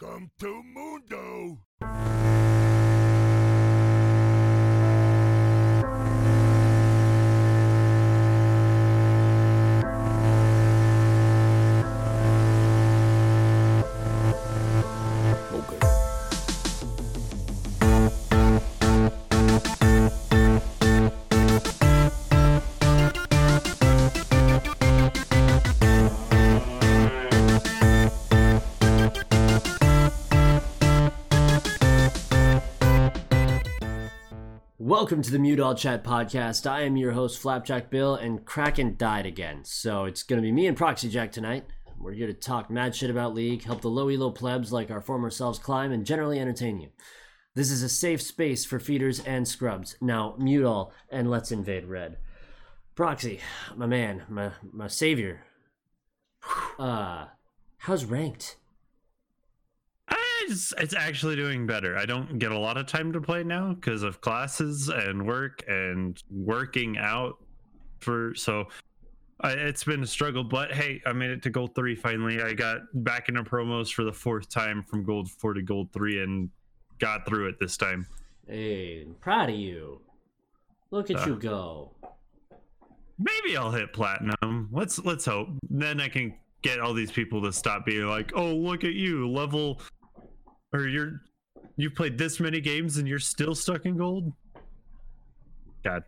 Welcome to Mundo. Welcome to the Mute All Chat podcast. I am your host, Flapjack Bill, and Kraken died again. So it's going to be me and Proxy Jack tonight. We're here to talk mad shit about League, help the low elo plebs like our former selves climb, and generally entertain you. This is a safe space for feeders and scrubs. Now, mute all and let's invade red. Proxy, my man, my, my savior. Uh, how's ranked? It's, it's actually doing better. I don't get a lot of time to play now because of classes and work and working out for so I, it's been a struggle. But hey, I made it to gold three finally. I got back into promos for the fourth time from gold four to gold three and got through it this time. Hey, I'm proud of you. Look at Uh. you go. Maybe I'll hit platinum. Let's let's hope. Then I can get all these people to stop being like, "Oh, look at you, level," or you're you've played this many games and you're still stuck in gold. God,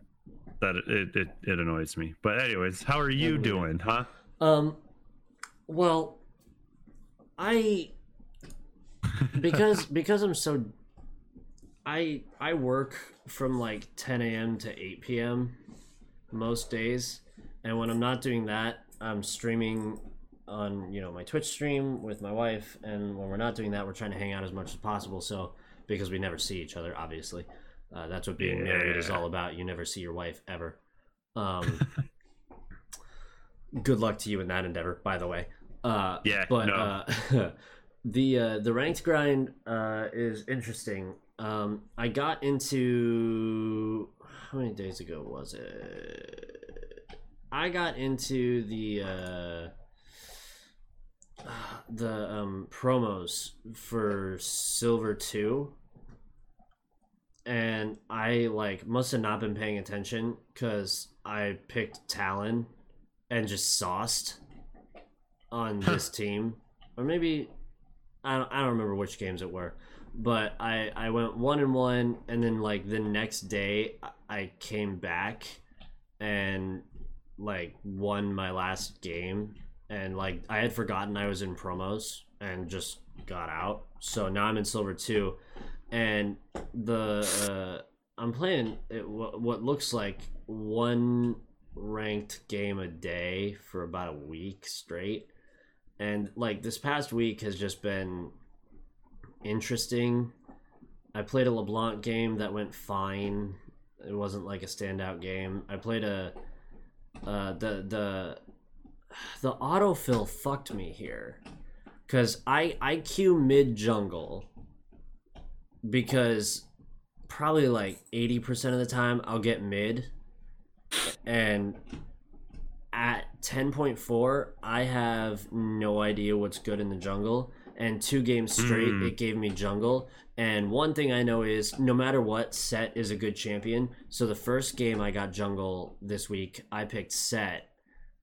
that it it, it annoys me. But anyways, how are you Totally. doing, huh? Um, well, I because because I'm so I I work from like 10 a.m. to 8 p.m. most days, and when I'm not doing that, I'm streaming on you know my Twitch stream with my wife, and when we're not doing that, we're trying to hang out as much as possible. So because we never see each other, obviously, uh, that's what being married is all about. You never see your wife ever. Um, good luck to you in that endeavor, by the way. Uh, Yeah, but no. uh, the uh, the ranked grind uh, is interesting. Um, I got into how many days ago was it? I got into the uh, the um, promos for Silver Two, and I like must have not been paying attention because I picked Talon and just sauced on this team, or maybe I don't, I don't remember which games it were, but I I went one and one, and then like the next day I- I came back and like won my last game, and like I had forgotten I was in promos and just got out, so now I'm in silver two, and the uh, I'm playing it, what what looks like one ranked game a day for about a week straight. And like this past week has just been interesting. I played a leblanc game that went fine. It wasn't like a standout game. I played a uh the the the autofill fucked me here. Because i i queue mid jungle because probably like 80% of the time i'll get mid. And at 10.4 i have no idea what's good in the jungle. And two games straight Mm. it gave me jungle. And one thing i know is no matter what Sett is a good champion. So the first game i got jungle this week i picked Sett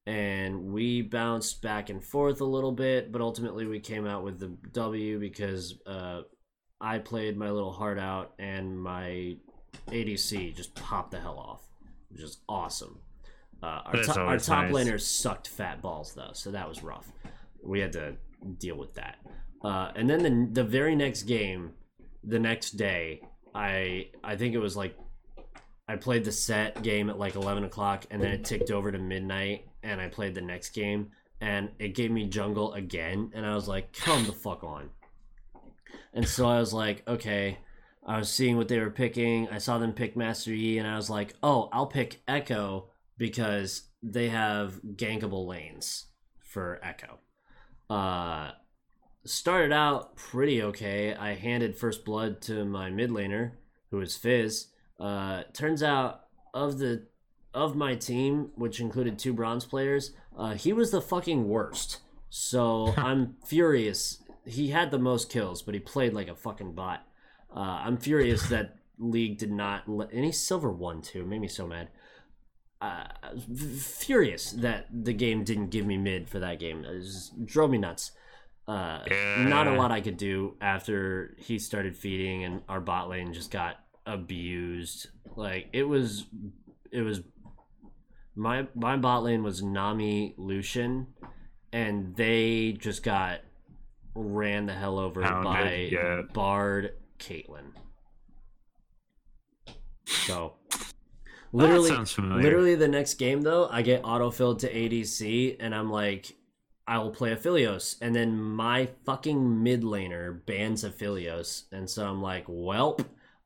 and we bounced back and forth a little bit but ultimately we came out with the w because uh, i played my little heart out and my adc just popped the hell off which is awesome uh, our, top, our top nice. laners sucked fat balls though, so that was rough. We had to deal with that. Uh, and then the the very next game, the next day, I I think it was like I played the Sett game at like eleven o'clock, and then it ticked over to midnight, and I played the next game, and it gave me jungle again, and I was like, come the fuck on. And so I was like, okay. I was seeing what they were picking. I saw them pick Master Yi, and I was like, oh, I'll pick Ekko because they have gankable lanes for Ekko. Uh, started out pretty okay. I handed first blood to my mid laner, who is Fizz. Uh, turns out of the of my team, which included two bronze players, uh, he was the fucking worst. So I'm furious he had the most kills, but he played like a fucking bot. Uh, I'm furious that League did not let, any silver one too. Made me so mad. Uh, furious that the game didn't give me mid for that game. It just drove me nuts. Uh, Not a lot I could do after he started feeding and our bot lane just got abused. Like it was, it was my my bot lane was Nami Lucian, and they just got ran the hell over Pounded, by yeah. Bard Caitlyn. So Well, literally, literally the next game though, I get autofilled to ADC, and I'm like, I will play Aphelios, and then my fucking mid laner bans Aphelios, and so I'm like, welp.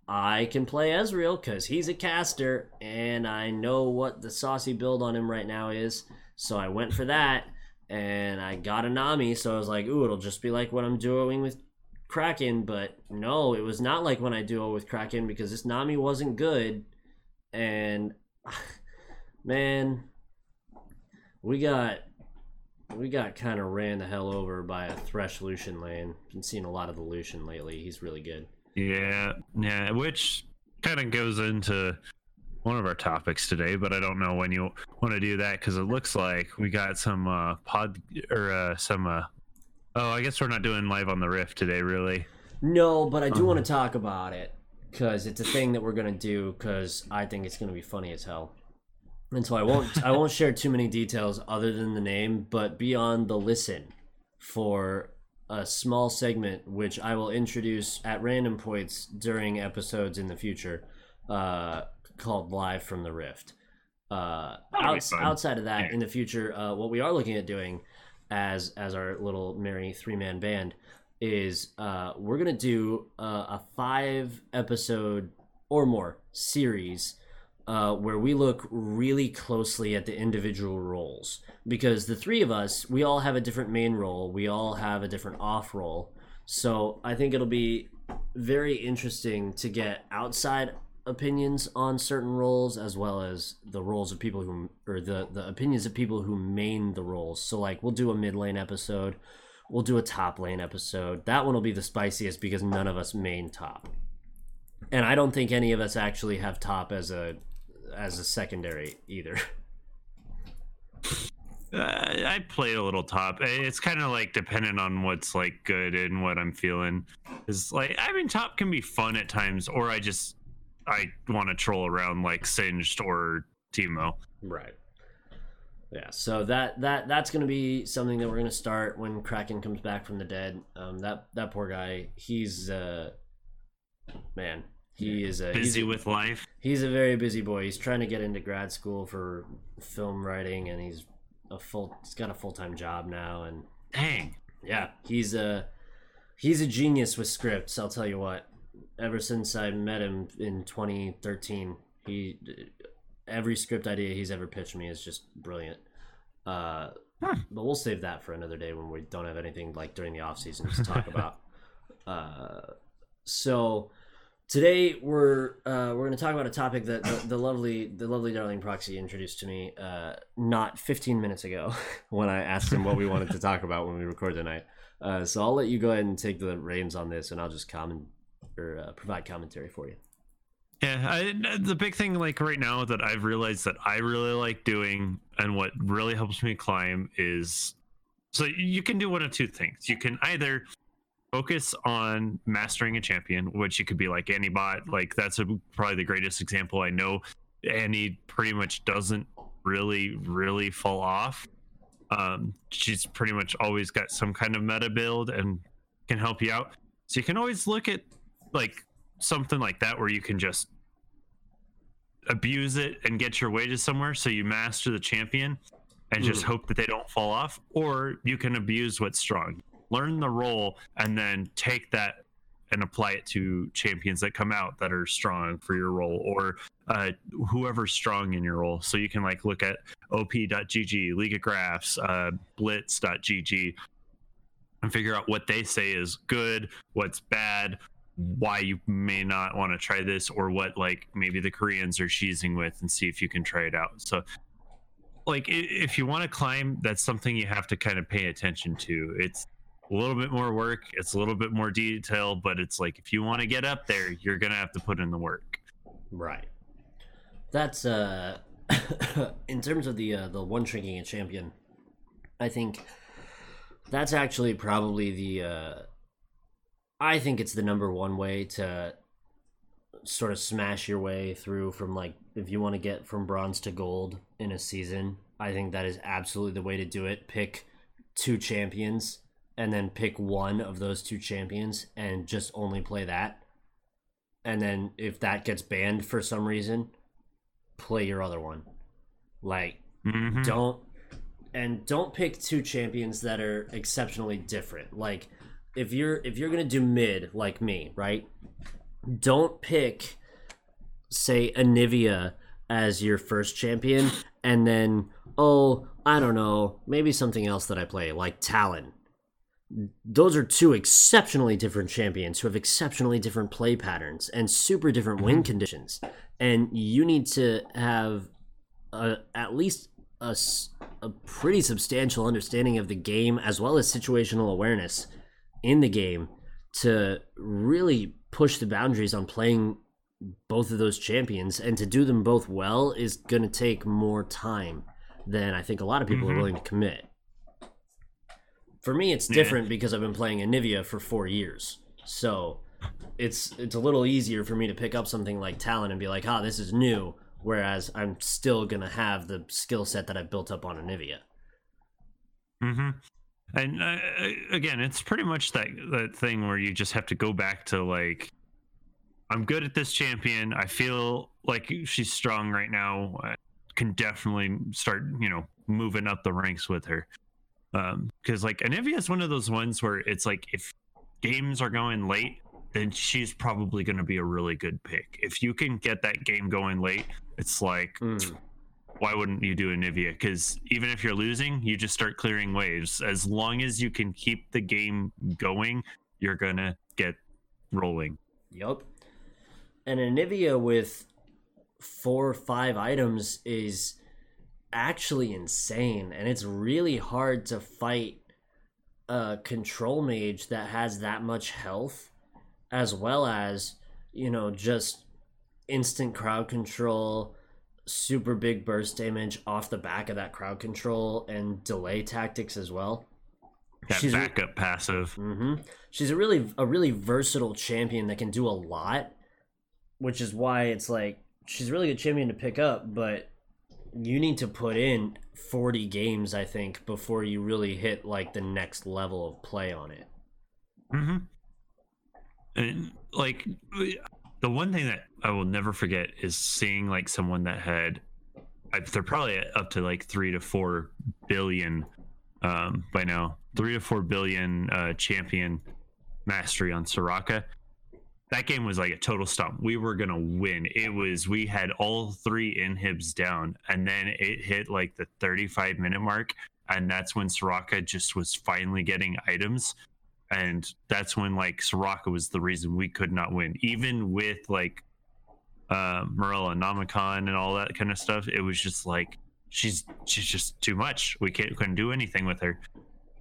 I can play Ezreal because he's a caster, and I know what the saucy build on him right now is. So I went for that, and I got a Nami. So I was like, "Ooh, it'll just be like what I'm doing with Kraken." But no, it was not like when I duo with Kraken because this Nami wasn't good, and man, we got we got kind of ran the hell over by a Thresh Lucian lane. Been seeing a lot of the Lucian lately. He's really good. Yeah, yeah, which kind of goes into one of our topics today, but I don't know when you want to do that because it looks like we got some uh, pod or uh, some. Uh, oh, I guess we're not doing live on the Rift today, really. No, but I do want to talk about it because it's a thing that we're gonna do because I think it's gonna be funny as hell. And so I won't I won't share too many details other than the name, but be on the listen for a small segment which I will introduce at random points during episodes in the future, uh, called Live from the Rift. Uh, That'll be outs- fun. outside of that, Yeah. in the future, uh, what we are looking at doing as as our little merry three man band is uh, we're gonna do uh, a five episode or more series uh, where we look really closely at the individual roles. Because the three of us we all have a different main role. We all have a different off role. So i think it'll be very interesting to get outside opinions on certain roles as well as the roles of people who or the the opinions of people who main the roles. So like we'll do a mid lane episode. We'll do a top lane episode. That one will be the spiciest because none of us main top. And i don't think any of us actually have top as a as a secondary either Uh, I played a little top. It's kind of like dependent on what's like good and what I'm feeling. Is like I mean, top can be fun at times, or I just I want to troll around like Singed or Teemo. Right. Yeah, so that that that's gonna be something that we're gonna start when Kraken comes back from the dead. Um, that that poor guy, he's uh, man, he is a Busy he's, with life. he's a very busy boy. He's trying to get into grad school for film writing, and he's a full he's got a full time job now, and Dang. yeah, he's a he's a genius with scripts. I'll tell you what. Ever since I met him in 2013, he every script idea he's ever pitched me is just brilliant. Uh, Huh. But we'll save that for another day when we don't have anything like during the off season to talk about. Uh, so today we're uh, we're going to talk about a topic that the, the lovely the lovely darling proxy introduced to me uh, not 15 minutes ago when I asked him what we wanted to talk about when we record tonight. Uh, so I'll let you go ahead and take the reins on this, and I'll just comment or uh, provide commentary for you. Yeah, I, the big thing like right now that I've realized that I really like doing and what really helps me climb is so you can do one of two things. You can either focus on mastering a champion, which you could be like Annie bot, like that's a, probably the greatest example I know. Annie pretty much doesn't really, really fall off. Um, she's pretty much always got some kind of meta build and can help you out. So you can always look at like something like that where you can just abuse it and get your wages somewhere so you master the champion and just Mhm. hope that they don't fall off or you can abuse what's strong learn the role and then take that and apply it to champions that come out that are strong for your role or uh, whoever's strong in your role. So you can like look at op.gg league of graphs uh, blitz.gg and figure out what they say is good what's bad why you may not want to try this or what like maybe the koreans are cheesing with and see if you can try it out. So like if you want to climb that's something you have to kind of pay attention to. It's a little bit more work. It's a little bit more detail, but it's like if you want to get up there, you're gonna have to put in the work. Right. That's uh in terms of the uh, the one shrinking a champion, I think that's actually probably the uh I think it's the number one way to sort of smash your way through from like if you want to get from bronze to gold in a season. I think that is absolutely the way to do it. Pick two champions and then pick one of those two champions and just only play that. And then if that gets banned for some reason, play your other one. Like Mhm. don't and don't pick two champions that are exceptionally different. Like if you're if you're gonna do mid like me, right? Don't pick say Anivia as your first champion and then oh I don't know maybe something else that I play like Talon. Those are two exceptionally different champions who have exceptionally different play patterns and super different win conditions, and you need to have a, at least a pretty substantial understanding of the game as well as situational awareness in the game to really push the boundaries on playing both of those champions and to do them both well is going to take more time than I think a lot of people are Mhm. willing to commit. For me it's Yeah. different because I've been playing Anivia for 4 years. So it's it's a little easier for me to pick up something like Talon and be like, "Ah, this is new," whereas I'm still going to have the skill set that I built up on Anivia. hmm And uh, again, it's pretty much that that thing where you just have to go back to like, I'm good at this champion. I feel like she's strong right now. I can definitely start, you know, moving up the ranks with her. Um, because like Anivia is one of those ones where it's like if games are going late, then she's probably going to be a really good pick. If you can get that game going late, it's like Mm. why wouldn't you do anivia Because even if you're losing, you just start clearing waves. As long as you can keep the game going, you're gonna get rolling. Yup. And Anivia with four or five items is actually insane, and it's really hard to fight a control mage that has that much health, as well as you know just instant crowd control, super big burst damage off the back of that crowd control, and delay tactics as well. That She's re- backup passive. hmm She's a really a really versatile champion that can do a lot, which is why it's like she's a really good champion to pick up. But you need to put in forty games, I think, before you really hit like the next level of play on it. hmm And like the one thing that I will never forget is seeing like someone that had they're probably up to like three to four billion um, by now, three to four billion uh, champion mastery on Soraka. That game was like a total stomp. We were gonna win. It was we had all three inhibs down, and then it hit like the 35 minute mark, and that's when Soraka just was finally getting items and that's when like Soraka was the reason we could not win, even with like uh, Morellonomicon and all that kind of stuff. It was just like she's she's just too much. We can't couldn't do anything with her.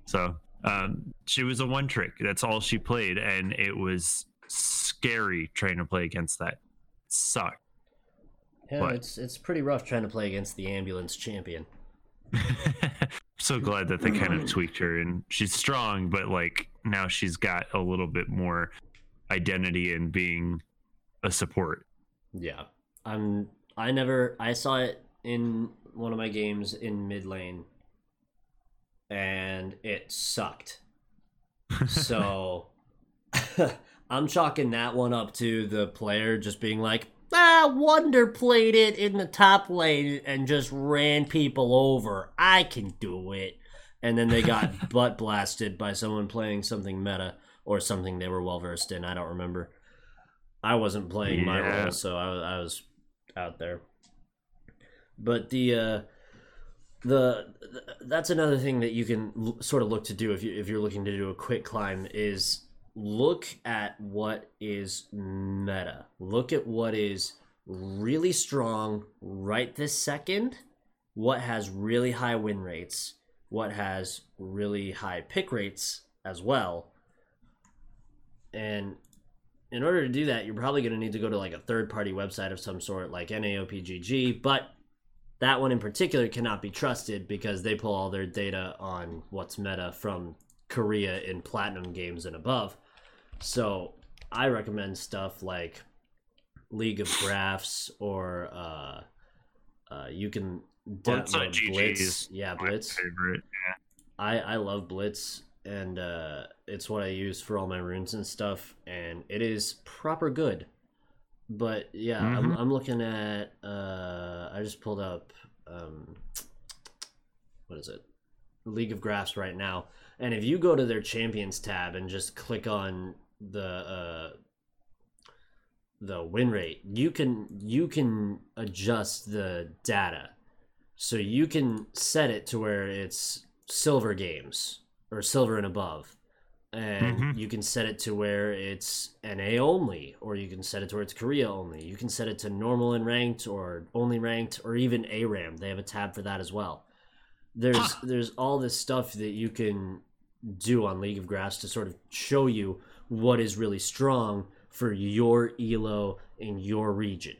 So um, she was a one trick. That's all she played, and it was scary trying to play against that. It sucked. Yeah, What? it's it's pretty rough trying to play against the ambulance champion. so glad that they kind of tweaked her and she's strong but like now she's got a little bit more identity in being a support Yeah, I'm. I never. I saw it in one of my games in mid lane, and it sucked. So, I'm chalking that one up to the player just being like, "Ah, Wunder played it in the top lane and just ran people over. I can do it." And then they got butt blasted by someone playing something meta or something they were well versed in. I don't remember. I wasn't playing my role, so I, I was out there. But the uh, the that's another thing that you can l- sort of look to do if you if you're looking to do a quick climb is look at what is meta. Look at what is really strong right this second. What has really high win rates? What has really high pick rates? as well. And in order to do that, you're probably going to need to go to like a third party website of some sort, like NAOPGG. But that one in particular cannot be trusted because they pull all their data on what's meta from Korea in platinum games and above. So I recommend stuff like League of Graphs or uh, uh, you can Blitz on download GG Blitz. Yeah, Blitz. favorite. I I love Blitz and uh, it's what I use for all my runes and stuff, and it is proper good. But yeah, I'm Mhm. I'm looking at uh, I just pulled up um, what is it? League of Graphs right now, and if you go to their champions tab and just click on the uh, the win rate, you can you can adjust the data, so you can set it to where it's silver games or silver and above. And Mhm. you can set it to where it's NA only, or you can set it to where it's Korea only. You can set it to normal and ranked, or only ranked, or even ARAM. They have a tab for that as well. There's Huh. there's all this stuff that you can do on League of Graphs to sort of show you what is really strong for your elo in your region.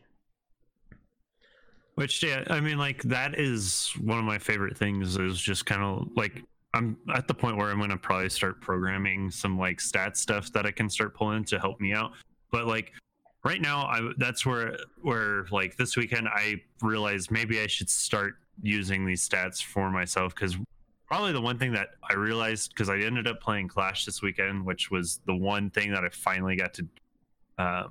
Which yeah, I mean, like that is one of my favorite things. Is just kind of like I'm at the point where I'm gonna probably start programming some like stat stuff that I can start pulling to help me out. But like right now, I that's where where like this weekend I realized maybe I should start using these stats for myself because probably the one thing that I realized because I ended up playing Clash this weekend, which was the one thing that I finally got to uh,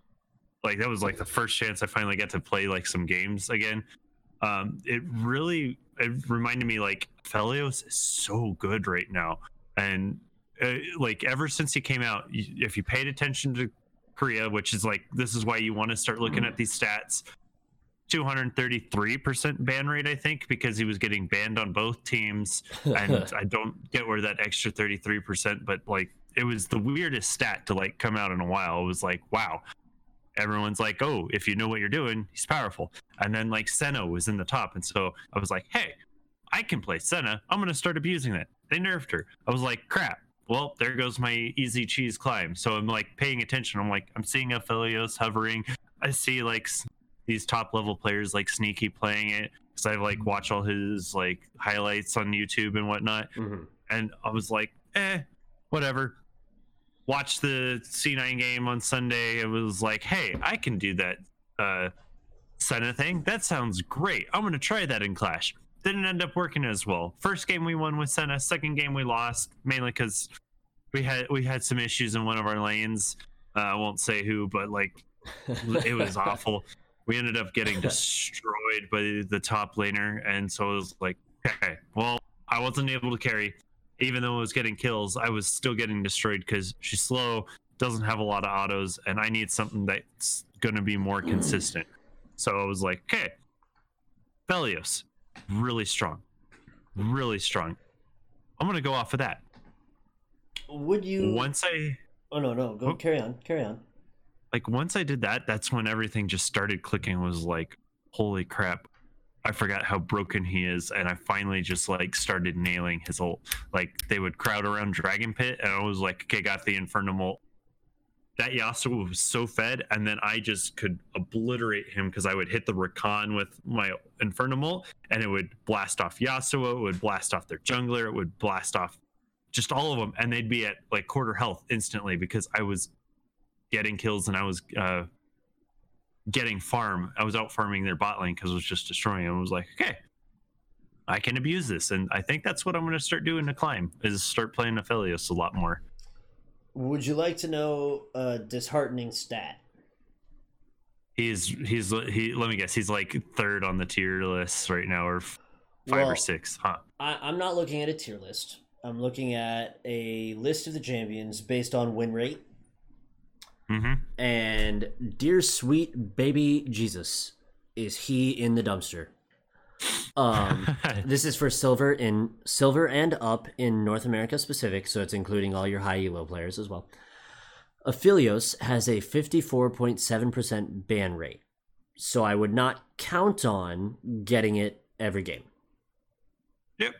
like that was like the first chance I finally got to play like some games again. Um, it really it reminded me like Felios is so good right now, and uh, like ever since he came out, if you paid attention to Korea, which is like this is why you want to start looking at these stats. 233% ban rate, I think, because he was getting banned on both teams and I don't get where that extra 33%, but like it was the weirdest stat to like come out in a while. It was like, wow. Everyone's like, oh, if you know what you're doing, he's powerful. And then like Senna was in the top. And so I was like, hey, I can play Senna. I'm gonna start abusing that. They nerfed her. I was like, crap. Well, there goes my easy cheese climb. So I'm like paying attention. I'm like, I'm seeing Aphelios hovering. I see like these top level players like Sneaky playing it because I've like watch all his like highlights on YouTube and whatnot Mhm. and I was like, eh, whatever. Watch the C9 game on Sunday. It was like, hey, I can do that uh, Senna thing. That sounds great. I'm going to try that in Clash. Didn't end up working as well. First game we won with Senna. Second game we lost, mainly because we had we had some issues in one of our lanes. Uh, I won't say who, but like it was awful. We ended up getting destroyed by the top laner, and so it was like, okay, well, I wasn't able to carry, even though I was getting kills. I was still getting destroyed because she's slow, doesn't have a lot of autos, and I need something that's going to be more mm. consistent. So I was like, okay, Belios, really strong, really strong. I'm gonna go off of that. Would you? Once I Oh no, no. Go Oh. carry on. Carry on. Like once I did that, that's when everything just started clicking. Was like, holy crap! I forgot how broken he is, and I finally just like started nailing his ult. Like they would crowd around Dragon Pit, and I was like, okay, got the Infernal ult. That Yasuo was so fed, and then I just could obliterate him because I would hit the Rakan with my Infernal ult, and it would blast off Yasuo, it would blast off their jungler, it would blast off just all of them, and they'd be at like quarter health instantly because I was getting kills and I was uh, getting farm. I was out farming their bot lane because it was just destroying. them. I was like, okay, I can abuse this, and I think that's what I'm going to start doing to climb is start playing Aphelios a lot more. Would you like to know a disheartening stat? He's he's he. Let me guess. He's like third on the tier list right now, or five Well, or six, huh? I, I'm not looking at a tier list. I'm looking at a list of the champions based on win rate. Mm-hmm. And dear sweet baby Jesus, is he in the dumpster? Um, this is for silver in silver and up in North America specific, so it's including all your high elo players as well. Aphelios has a 54.7% ban rate, so I would not count on getting it every game. Yep.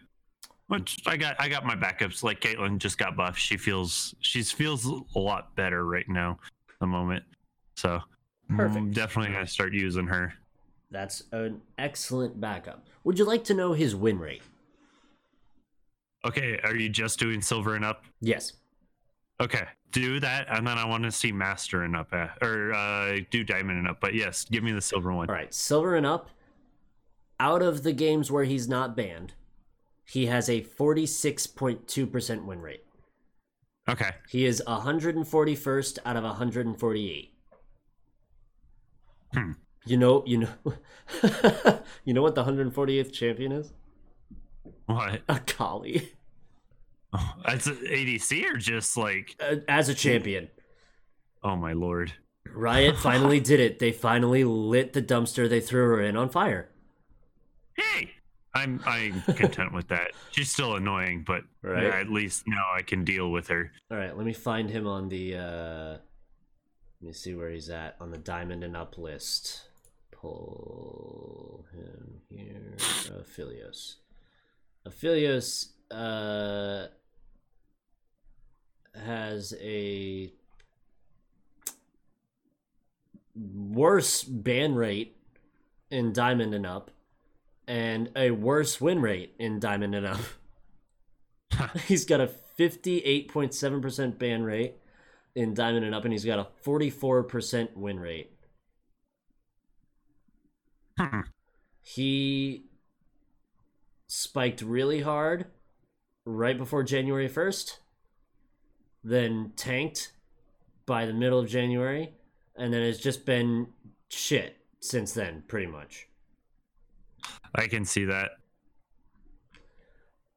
Which I got I got my backups. Like Caitlyn just got buffed. She feels she feels a lot better right now the moment. So Perfect. I'm definitely gonna start using her. That's an excellent backup. Would you like to know his win rate? Okay, are you just doing silver and up? Yes. Okay, do that, and then I want to see master and up, uh, or uh, do diamond and up. But yes, give me the silver one. All right, silver and up. Out of the games where he's not banned, he has a 46.2% win rate. Okay, He is 141st out of 148. Hmm. You know, you know, you know what the 148th champion is? what? Akali. Oh, that's a ADC or just like? Uh, As a champion, Oh my lord! Riot finally did it. They finally lit the dumpster they threw her in on fire. Hey, I'm I'm content with that. She's still annoying, but Right. yeah, at least now I can deal with her. All right, let me find him on the. uh Let me see where he's at on the diamond and up list. Pull him here. Aphelios. Aphelios uh, has a worse ban rate in diamond and up, and a worse win rate in diamond and up. he's got a 58.7% ban rate in diamond and up and he's got a 44% win rate. He spiked really hard right before january 1st then tanked by the middle of january and then it's just been shit since then pretty much I can see that.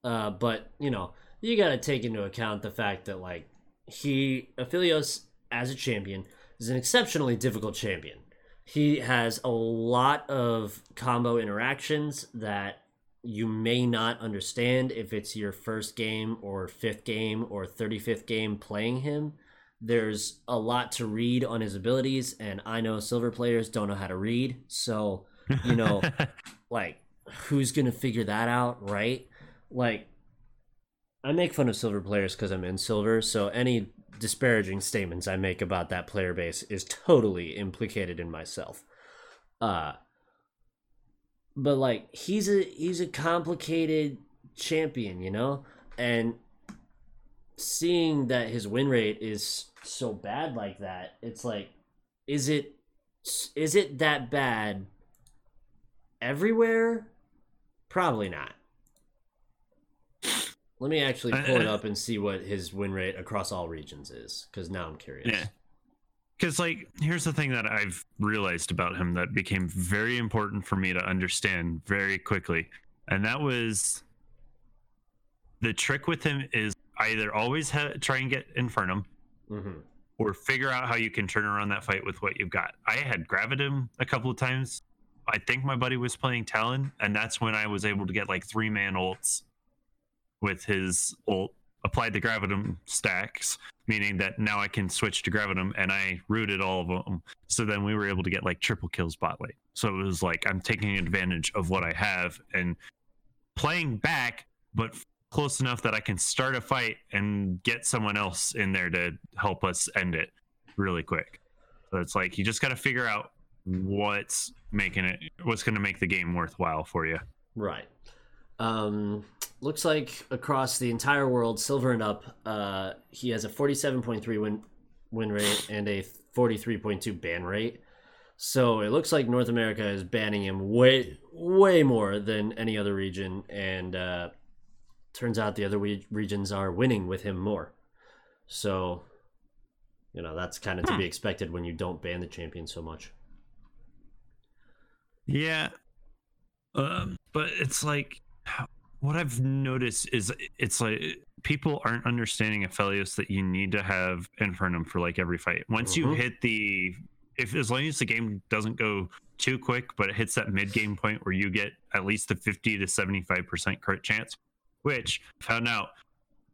Uh, but you know, you got to take into account the fact that like he Aphelios as a champion is an exceptionally difficult champion. He has a lot of combo interactions that you may not understand if it's your first game or fifth game or 35th game playing him. There's a lot to read on his abilities, and I know silver players don't know how to read. So, you know, like who's gonna figure that out right? Like i make fun of silver players because i'm in silver so any disparaging statements i make about that player base is totally implicated in myself. Uh but like he's a he's a complicated champion you know? And seeing that his win rate is so bad like that it's like is it is it that bad everywhere Probably not. Let me actually pull it up and see what his win rate across all regions is, because now I'm curious. Yeah. Because, like, here's the thing that I've realized about him that became very important for me to understand very quickly. And that was the trick with him is either always ha- try and get Infernum hmm or figure out how you can turn around that fight with what you've got. I had Gravitum a couple of times. I think my buddy was playing Talon, and that's when I was able to get like three man ults with his ult, applied the Gravitum stacks, meaning that now I can switch to Gravitum, and I rooted all of them. So then we were able to get like triple kills bot lane. So it was like I'm taking advantage of what I have and playing back, but close enough that I can start a fight and get someone else in there to help us end it really quick. So it's like you just got to figure out what's making it, what's going to make the game worthwhile for you. Right. Um, looks like across the entire world, silver and up, uh, he has a 47.3 win win rate and a 43.2 ban rate. So it looks like North America is banning him way way more than any other region, and uh, turns out the other we- regions are winning with him more. So, you know that's kind of to be expected when you don't ban the champion so much. Yeah. Um, but it's like what I've noticed is it's like people aren't understanding Aphelios that you need to have Infernum for like every fight. Once you Mhm. hit the if as long as the game doesn't go too quick, but it hits that mid game point where you get at least the 50 to 75% crit chance, which found out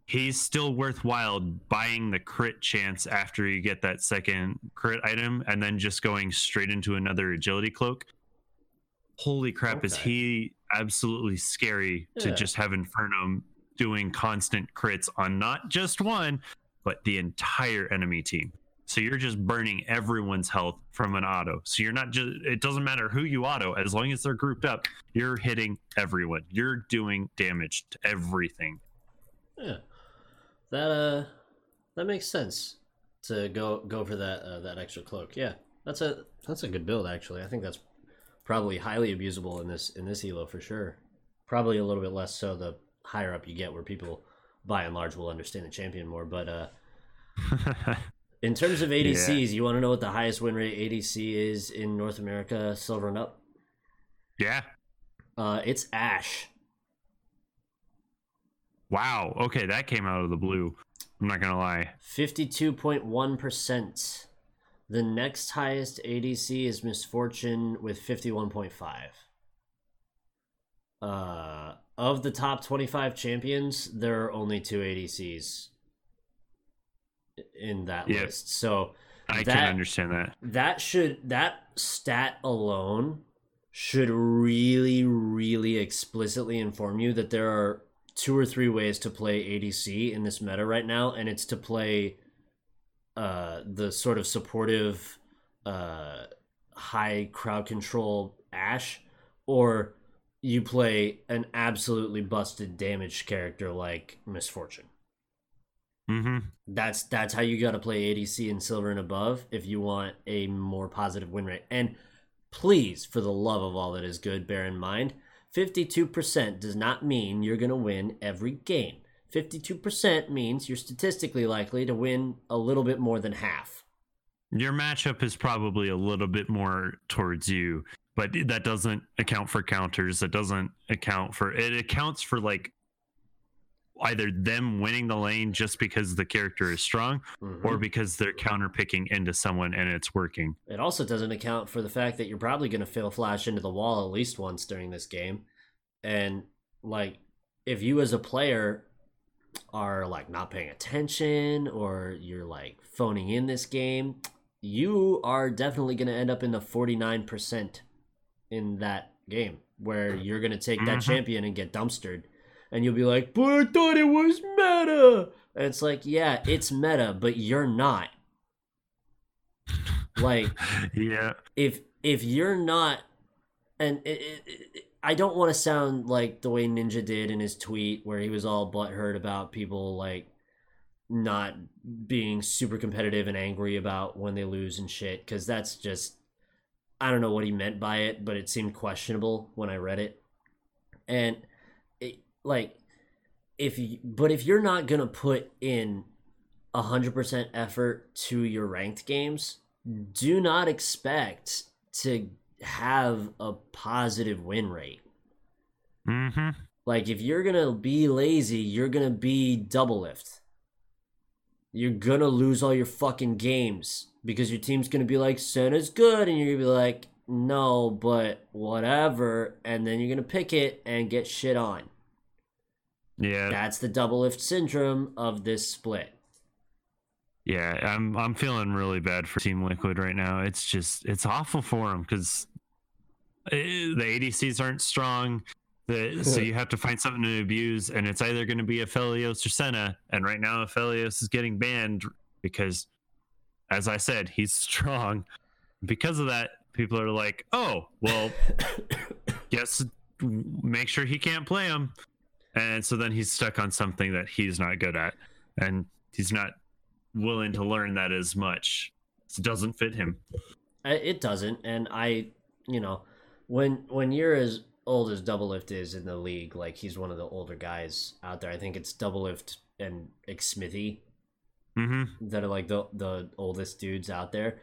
he's still worthwhile buying the crit chance after you get that second crit item and then just going straight into another agility cloak holy crap is he absolutely scary to just have infernum doing constant crits on not just one, but the entire enemy team. So you're just burning everyone's health from an auto. So you're not just, it doesn't matter who you auto, as long as they're grouped up, you're hitting everyone. You're doing damage to everything. Yeah, that uh, that makes sense to go go for that uh, that extra cloak. Yeah, that's a that's a good build actually. I think that's probably highly abusable in this in this elo for sure. Probably a little bit less so the higher up you get, where people by and large will understand the champion more. But uh, in terms of ADCs, you want to know what the highest win rate ADC is in North America, silver and up? yeah. Uh, it's Ashe. Wow. Okay, that came out of the blue. I'm not gonna lie. 52.1%. The next highest ADC is Miss Fortune with 51.5. Uh, of the top 25 champions, there are only two ADCs in that Yep. list. So I That- can understand that. that should that stat alone should really really explicitly inform you that there are two or three ways to play ADC in this meta right now and it's to play uh the sort of supportive uh high crowd control Ashe or you play an absolutely busted damage character like Miss Fortune Mm-hmm. that's that's how you got to play ADC in silver and above if you want a more positive win rate. And please, for the love of all that is good, bear in mind, 52% does not mean you're going to win every game. 52% means you're statistically likely to win a little bit more than half. Your matchup is probably a little bit more towards you, but that doesn't account for counters. That doesn't account for it accounts for like either them winning the lane just because the character is strong Mhm. or because they're counter picking into someone and it's working. It also doesn't account for the fact that you're probably going to fail flash into the wall at least once during this game. And like if you as a player are like not paying attention or you're like phoning in this game, you are definitely going to end up in the 49% in that game where you're going to take that Mhm. champion and get dumpstered and you'll be like, "But I thought it was meta." And it's like, "Yeah, it's meta, but you're not." Like yeah. if if you're not and it, it, it, i don't want to sound like the way ninja did in his tweet where he was all butthurt about people like not being super competitive and angry about when they lose and shit because that's just i don't know what he meant by it but it seemed questionable when i read it. And it, like if you but if you're not gonna put in a 100% effort to your ranked games do not expect to have a positive win rate. Mm-hmm. Like if you're gonna be lazy, you're gonna be Doublelift. You're gonna lose all your fucking games because your team's gonna be like, Senna's good, and you're gonna be like, no, but whatever, and then you're gonna pick it and get shit on. Yeah. That's the Doublelift syndrome of this split. Yeah, I'm I'm feeling really bad for Team Liquid right now. It's just it's awful for them because eh, the ADCs aren't strong. The, so you have to find something to abuse, and it's either going to be Aphelios or Senna. And right now, Aphelios is getting banned because, as I said, he's strong. Because of that, people are like, "Oh, well, guess make sure he can't play him." And so then he's stuck on something that he's not good at, and he's not willing to learn that as much. It doesn't fit him. It doesn't, and I, you know, when when you're as old as Doublelift is in the league, like he's one of the older guys out there. I think it's Doublelift and Xmithie Mm-hmm. that are like the the oldest dudes out there.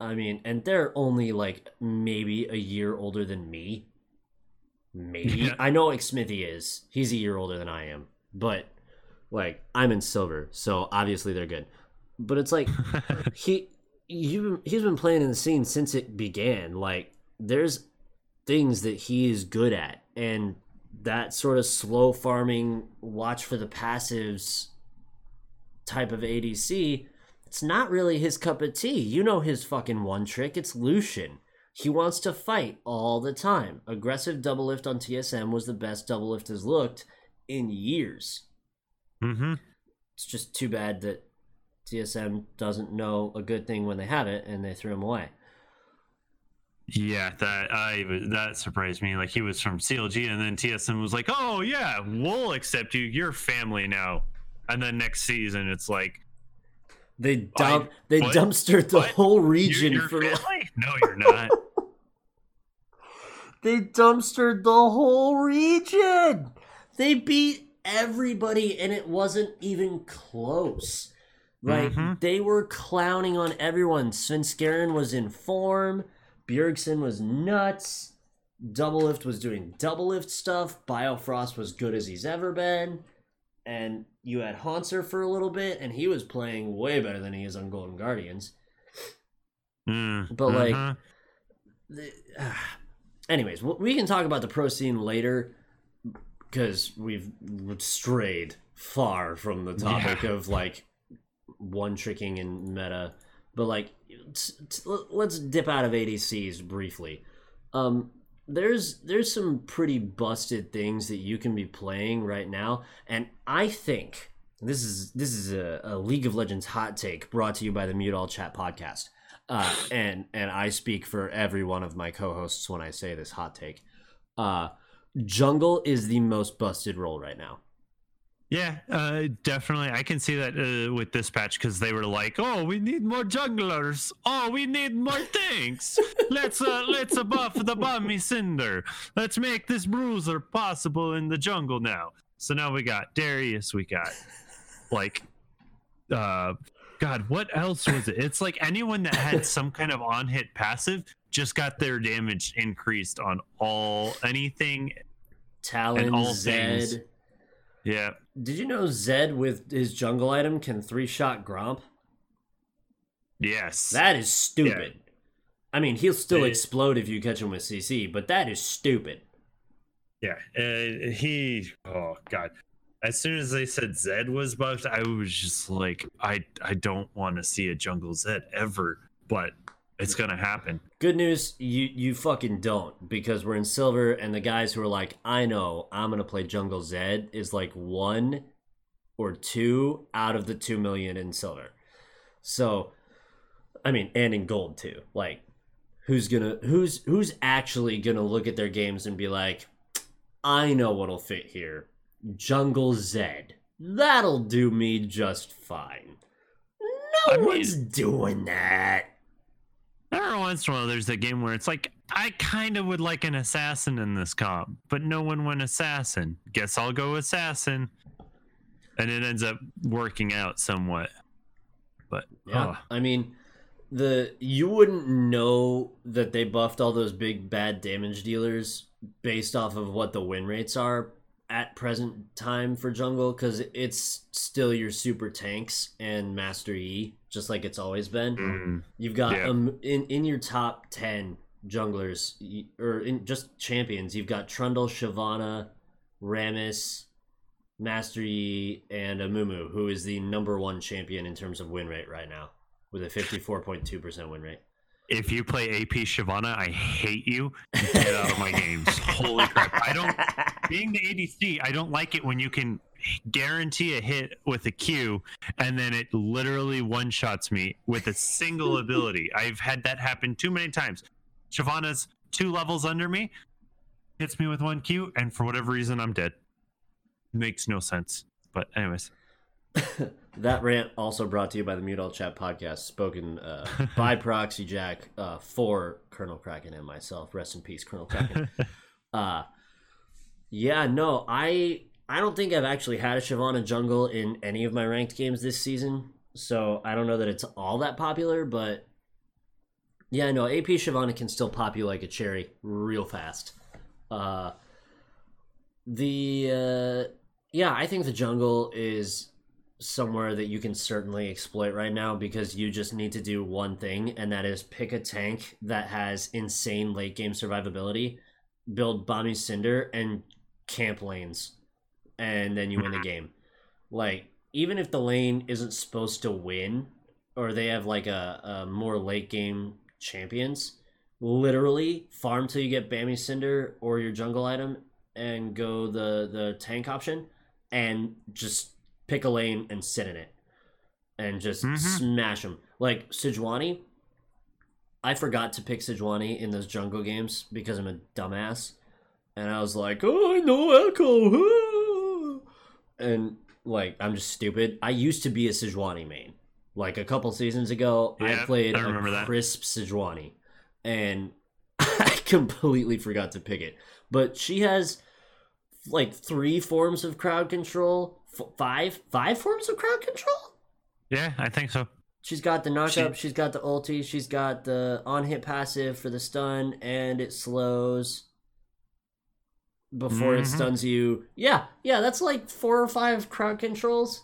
I mean, and they're only like maybe a year older than me. Maybe Yeah. I know Xmithie is. He's a year older than I am, but like I'm in silver, so obviously they're good. But it's like he you he's been playing in the scene since it began. Like there's things that he is good at, and that sort of slow farming, watch for the passives type of ADC. It's not really his cup of tea. You know his fucking one trick. It's Lucian. He wants to fight all the time. Aggressive Doublelift on TSM was the best Doublelift has looked in years. Mm-hmm. It's just too bad that TSM doesn't know a good thing when they have it and they threw him away. Yeah, that I that surprised me. Like he was from CLG, and then TSM was like, "Oh yeah, we'll accept you. You're family now." And then next season, it's like, They dump they What? dumpstered the What? whole "You- region "You're for family? No, you're not." They dumpstered the whole region. They beat everybody, and it wasn't even close. Like Mhm. they were clowning on everyone. Svenskeren was in form. Bjergsen was nuts. Doublelift was doing Doublelift stuff. Biofrost was good as he's ever been. And you had Hauntzer for a little bit, and he was playing way better than he is on Golden Guardians. Mm, But, like, mhm. the, anyways, we can talk about the pro scene later because we've strayed far from the topic Yeah. of like one tricking in meta. But like, t- t- let's dip out of ADCs briefly. Um, there's there's some pretty busted things that you can be playing right now, and I think this is this is a, a League of Legends hot take brought to you by the Mute All Chat podcast uh, and and I speak for every one of my co-hosts when I say this hot take. Uh, jungle is the most busted role right now. Yeah, uh, definitely. I can see that uh, with this patch because they were like, "Oh, we need more junglers. Oh, we need more tanks. let's uh, let's buff the Bami's Cinder. Let's make this bruiser possible in the jungle now." So now we got Darius. We got like, uh, God, what else was it? It's like anyone that had some kind of on hit passive just got their damage increased on all anything. Talon, all Zed. things. Yeah. Did you know Zed with his jungle item can three shot Gromp? Yes. That is stupid. I mean, he'll still It- explode if you catch him with CC, but that is stupid. Yeah, uh, he. Oh God! As soon as they said Zed was buffed, I was just like, I I don't want to see a jungle Zed ever, but it's gonna happen. Good news, you you fucking don't because we're in silver, and the guys who are like, I know I'm gonna play Jungle Zed is like one or two out of the two million in silver. So, I mean, and in gold too. Like, who's gonna who's who's actually gonna look at their games and be like, I know what'll fit here, Jungle Zed. That'll do me just fine. No I mean- one's doing that. Every once in a while, there's a game where it's like, I kind of would like an assassin in this comp, but no one went assassin. Guess I'll go assassin, and it ends up working out somewhat. But Yeah, oh, I mean, the you wouldn't know that they buffed all those big bad damage dealers based off of what the win rates are at present time for jungle because it's still your super tanks and master E, just like it's always been. mm, You've got Yeah. um in in your top ten junglers or in just champions. You've got Trundle, Shyvana, Rammus, Master Yi, and Amumu, who is the number one champion in terms of win rate right now, with a fifty four point two percent win rate. If you play AP Shyvana, I hate you. Get out of my games. Holy crap! I don't. being the ADC, I don't like it when you can guarantee a hit with a Q and then it literally one shots me with a single ability. I've had that happen too many times. Shyvana's two levels under me, hits me with one Q, and for whatever reason, I'm dead. Makes no sense. But, anyways, that rant also brought to you by the Mute All Chat podcast, spoken uh, by Proxy Jack uh, for Colonel Kraken and myself. Rest in peace, Colonel Kraken. uh, yeah, no, I I don't think I've actually had a Shyvana jungle in any of my ranked games this season, so I don't know that it's all that popular, but yeah, no, AP Shyvana can still pop you like a cherry real fast. Uh, the uh, yeah, I think the jungle is somewhere that you can certainly exploit right now because you just need to do one thing, and that is pick a tank that has insane late game survivability, build Bami's Cinder, and camp lanes, and then you win the game. Like, even if the lane isn't supposed to win, or they have like a, a more late game champions, literally farm till you get Bami's Cinder or your jungle item and go the the tank option and just pick a lane and sit in it, and just Mhm. smash them. Like Sejuani, I forgot to pick Sejuani in those jungle games because I'm a dumbass, and I was like, oh, I know Ekko, and like I'm just stupid. I used to be a Sejuani main. Like a couple seasons ago, I played I remember a that. crisp Sejuani, and I completely forgot to pick it. But she has like three forms of crowd control, F- five, five forms of crowd control. Yeah, I think so. She's got the knockup, She- she's got the ulti, she's got the on hit passive for the stun, and it slows before it Mhm. stuns you. Yeah, yeah, that's like four or five crowd controls.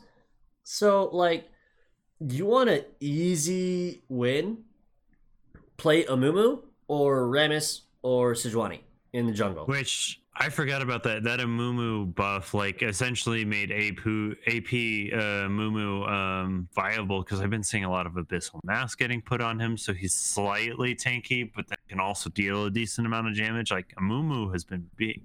So, like, you want an easy win? Play Amumu or Rammus or Sejuani in the jungle. Which I forgot about that. That Amumu buff, like, essentially made AP AP uh, Mumu um, viable because I've been seeing a lot of Abyssal Mask getting put on him, so he's slightly tanky, but that can also deal a decent amount of damage. Like Amumu has been being,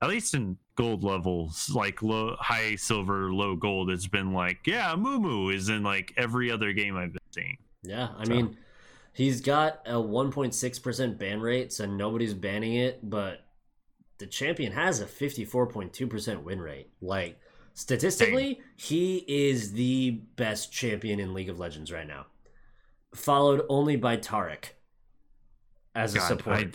at least in gold levels, like low, high silver, low gold. It's been like, yeah, Amumu is in like every other game I've been seeing. Yeah, I So- mean, he's got a 1.6% ban rate, so nobody's banning it, but the champion has a 54.2% win rate. Like, statistically, he is the best champion in League of Legends right now, followed only by Taric as a support. I-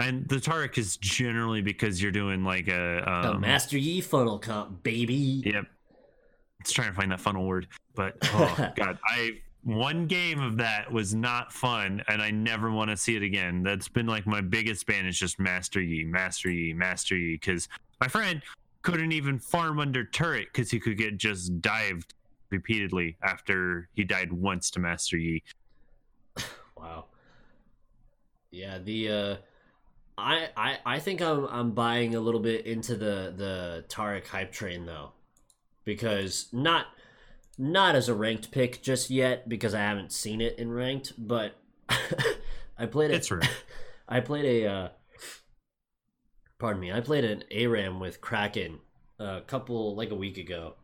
and the Taric is generally because you're doing like a um, a Master Yi funnel comp, baby. Yep. It's trying to find that funnel word, but oh god, I one game of that was not fun, and I never want to see it again. That's been like my biggest ban is just Master Yi, Master Yi, Master Yi, because my friend couldn't even farm under turret because he could get just dived repeatedly after he died once to Master Yi. Wow. Yeah, the uh I I I think I'm I'm buying a little bit into the the Taric hype train though. Because not not as a ranked pick just yet because I haven't seen it in ranked, but I played it I played a uh pardon me, I played an ARAM with Kraken a couple like a week ago.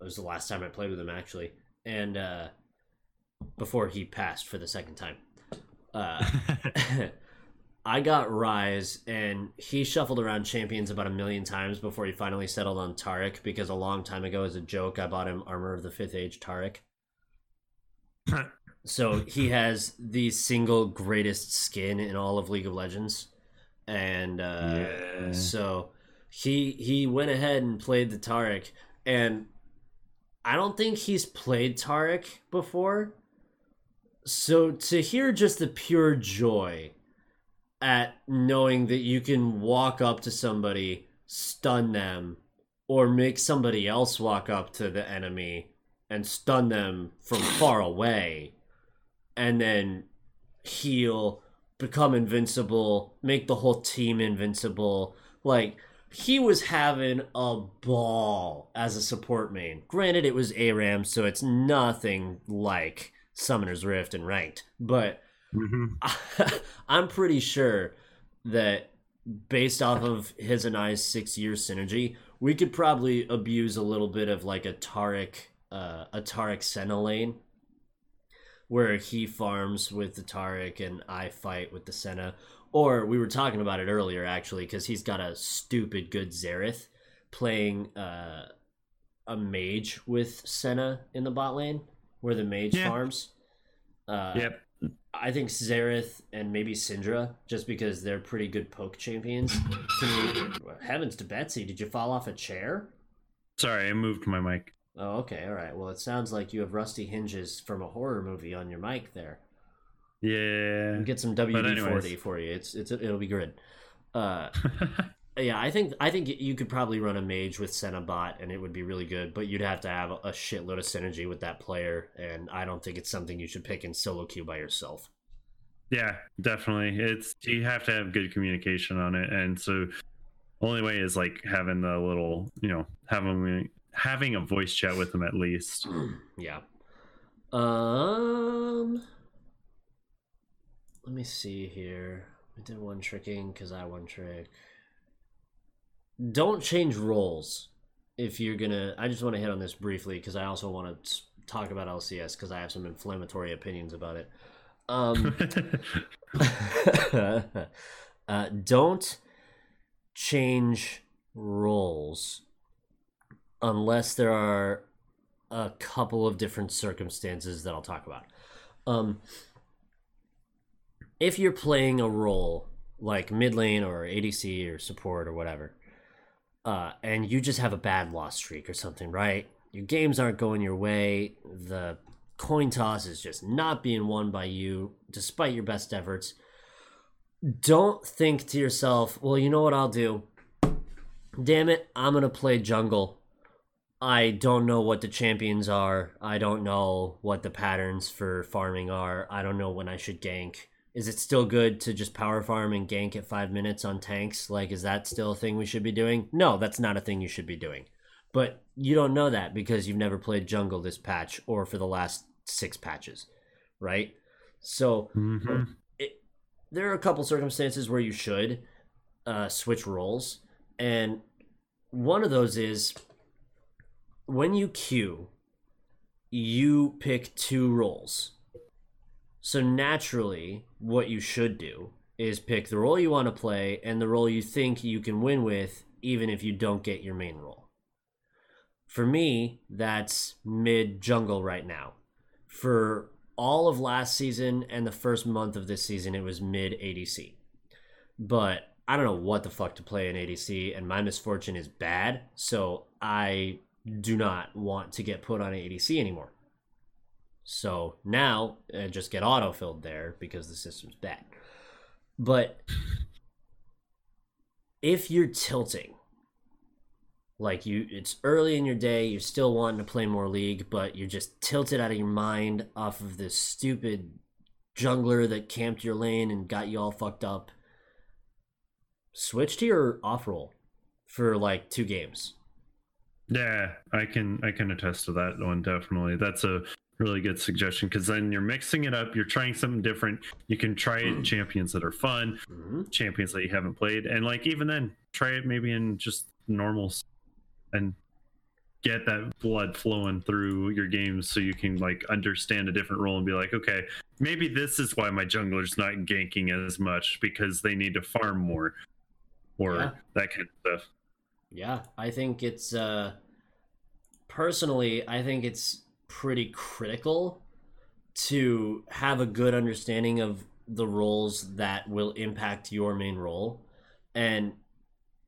It was the last time I played with him actually. And uh before he passed for the second time. Uh I got Ryze and he shuffled around champions about a million times before he finally settled on Taric because a long time ago as a joke I bought him Armor of the Fifth Age Taric. So he has the single greatest skin in all of League of Legends, and uh, Yeah. so he he went ahead and played the Taric, and I don't think he's played Taric before. So to hear just the pure joy at knowing that you can walk up to somebody, stun them, or make somebody else walk up to the enemy and stun them from far away and then heal, become invincible, make the whole team invincible. Like he was having a ball as a support main. Granted, it was ARAM, so it's nothing like Summoner's Rift and Ranked, but Mhm. I'm pretty sure that based off of his and I's six year synergy, we could probably abuse a little bit of like a Taric, uh, a Taric Senna lane, where he farms with the Taric and I fight with the Senna. Or we were talking about it earlier actually, because he's got a stupid good Xerath playing uh, a mage with Senna in the bot lane, where the mage Yeah. farms. Uh, Yep. I think Xerath and maybe Syndra, just because they're pretty good poke champions. Can you, heavens to Betsy, did you fall off a chair? Sorry, I moved my mic. Oh, okay, all right. Well, it sounds like you have rusty hinges from a horror movie on your mic there. Yeah. Get some WD forty for you. It's it's it'll be good. Uh, yeah, I think I think you could probably run a mage with Senna bot and it would be really good, but you'd have to have a shitload of synergy with that player, and I don't think it's something you should pick in solo queue by yourself. Yeah, definitely. It's you have to have good communication on it, and so only way is like having the little, you know, having having a voice chat with them at least. yeah. Um. Let me see here. I did one tricking because I one trick. Don't change roles if you're gonna, I just want to hit on this briefly because I also want to talk about LCS because I have some inflammatory opinions about it. Um, uh, don't change roles unless there are a couple of different circumstances that I'll talk about. Um, if you're playing a role like mid lane or ADC or support or whatever, uh, and you just have a bad loss streak or something, right? Your games aren't going your way. The coin toss is just not being won by you, despite your best efforts. Don't think to yourself, well, you know what I'll do? Damn it, I'm going to play jungle. I don't know what the champions are. I don't know what the patterns for farming are. I don't know when I should gank is it still good to just power farm and gank at five minutes on tanks? Like, is that still a thing we should be doing? No, that's not a thing you should be doing. But you don't know that because you've never played jungle this patch or for the last six patches, right? So Mhm. it, there are a couple circumstances where you should uh, switch roles, and one of those is when you queue, you pick two roles. So naturally, what you should do is pick the role you want to play and the role you think you can win with, even if you don't get your main role. For me, that's mid jungle right now. For all of last season and the first month of this season, it was mid ADC. But I don't know what the fuck to play in ADC, and my Miss Fortune is bad, so I do not want to get put on ADC anymore. So now uh, just get autofilled there because the system's bad. But if you're tilting, like you, it's early in your day, you're still wanting to play more League, but you're just tilted out of your mind off of this stupid jungler that camped your lane and got you all fucked up. Switch to your off role for like two games. Yeah, I can I can attest to that one definitely. That's a really good suggestion because then you're mixing it up. You're trying something different. You can try it champions that are fun, Mm-hmm. champions that you haven't played, and like even then, try it maybe in just normals, and get that blood flowing through your games so you can like understand a different role and be like, okay, maybe this is why my jungler's not ganking as much because they need to farm more, or Yeah. that kind of stuff. Yeah, I think it's uh personally, I think it's pretty critical to have a good understanding of the roles that will impact your main role. And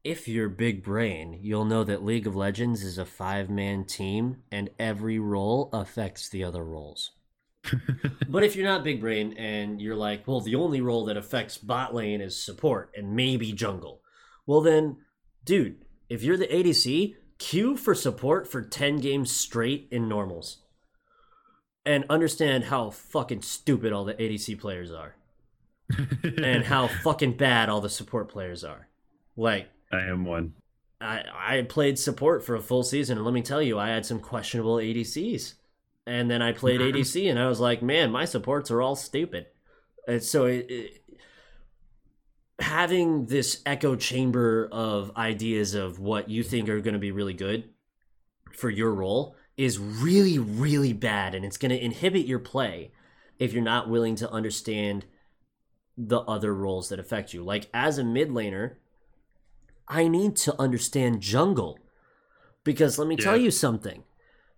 if you're big brain, you'll know that League of Legends is a five-man team and every role affects the other roles. but if you're not big brain and you're like, well, the only role that affects bot lane is support and maybe jungle. Well then, dude, if you're the ADC, queue for support for 10 games straight in normals. And understand how fucking stupid all the ADC players are. And how fucking bad all the support players are. Like, I am one. I, I played support for a full season, and let me tell you, I had some questionable ADCs. And then I played. ADC, and I was like, man, my supports are all stupid. And so it, it, having this echo chamber of ideas of what you think are going to be really good for your role is really, really bad, and it's going to inhibit your play if you're not willing to understand the other roles that affect you. Like as a mid laner, I need to understand jungle because let me tell you something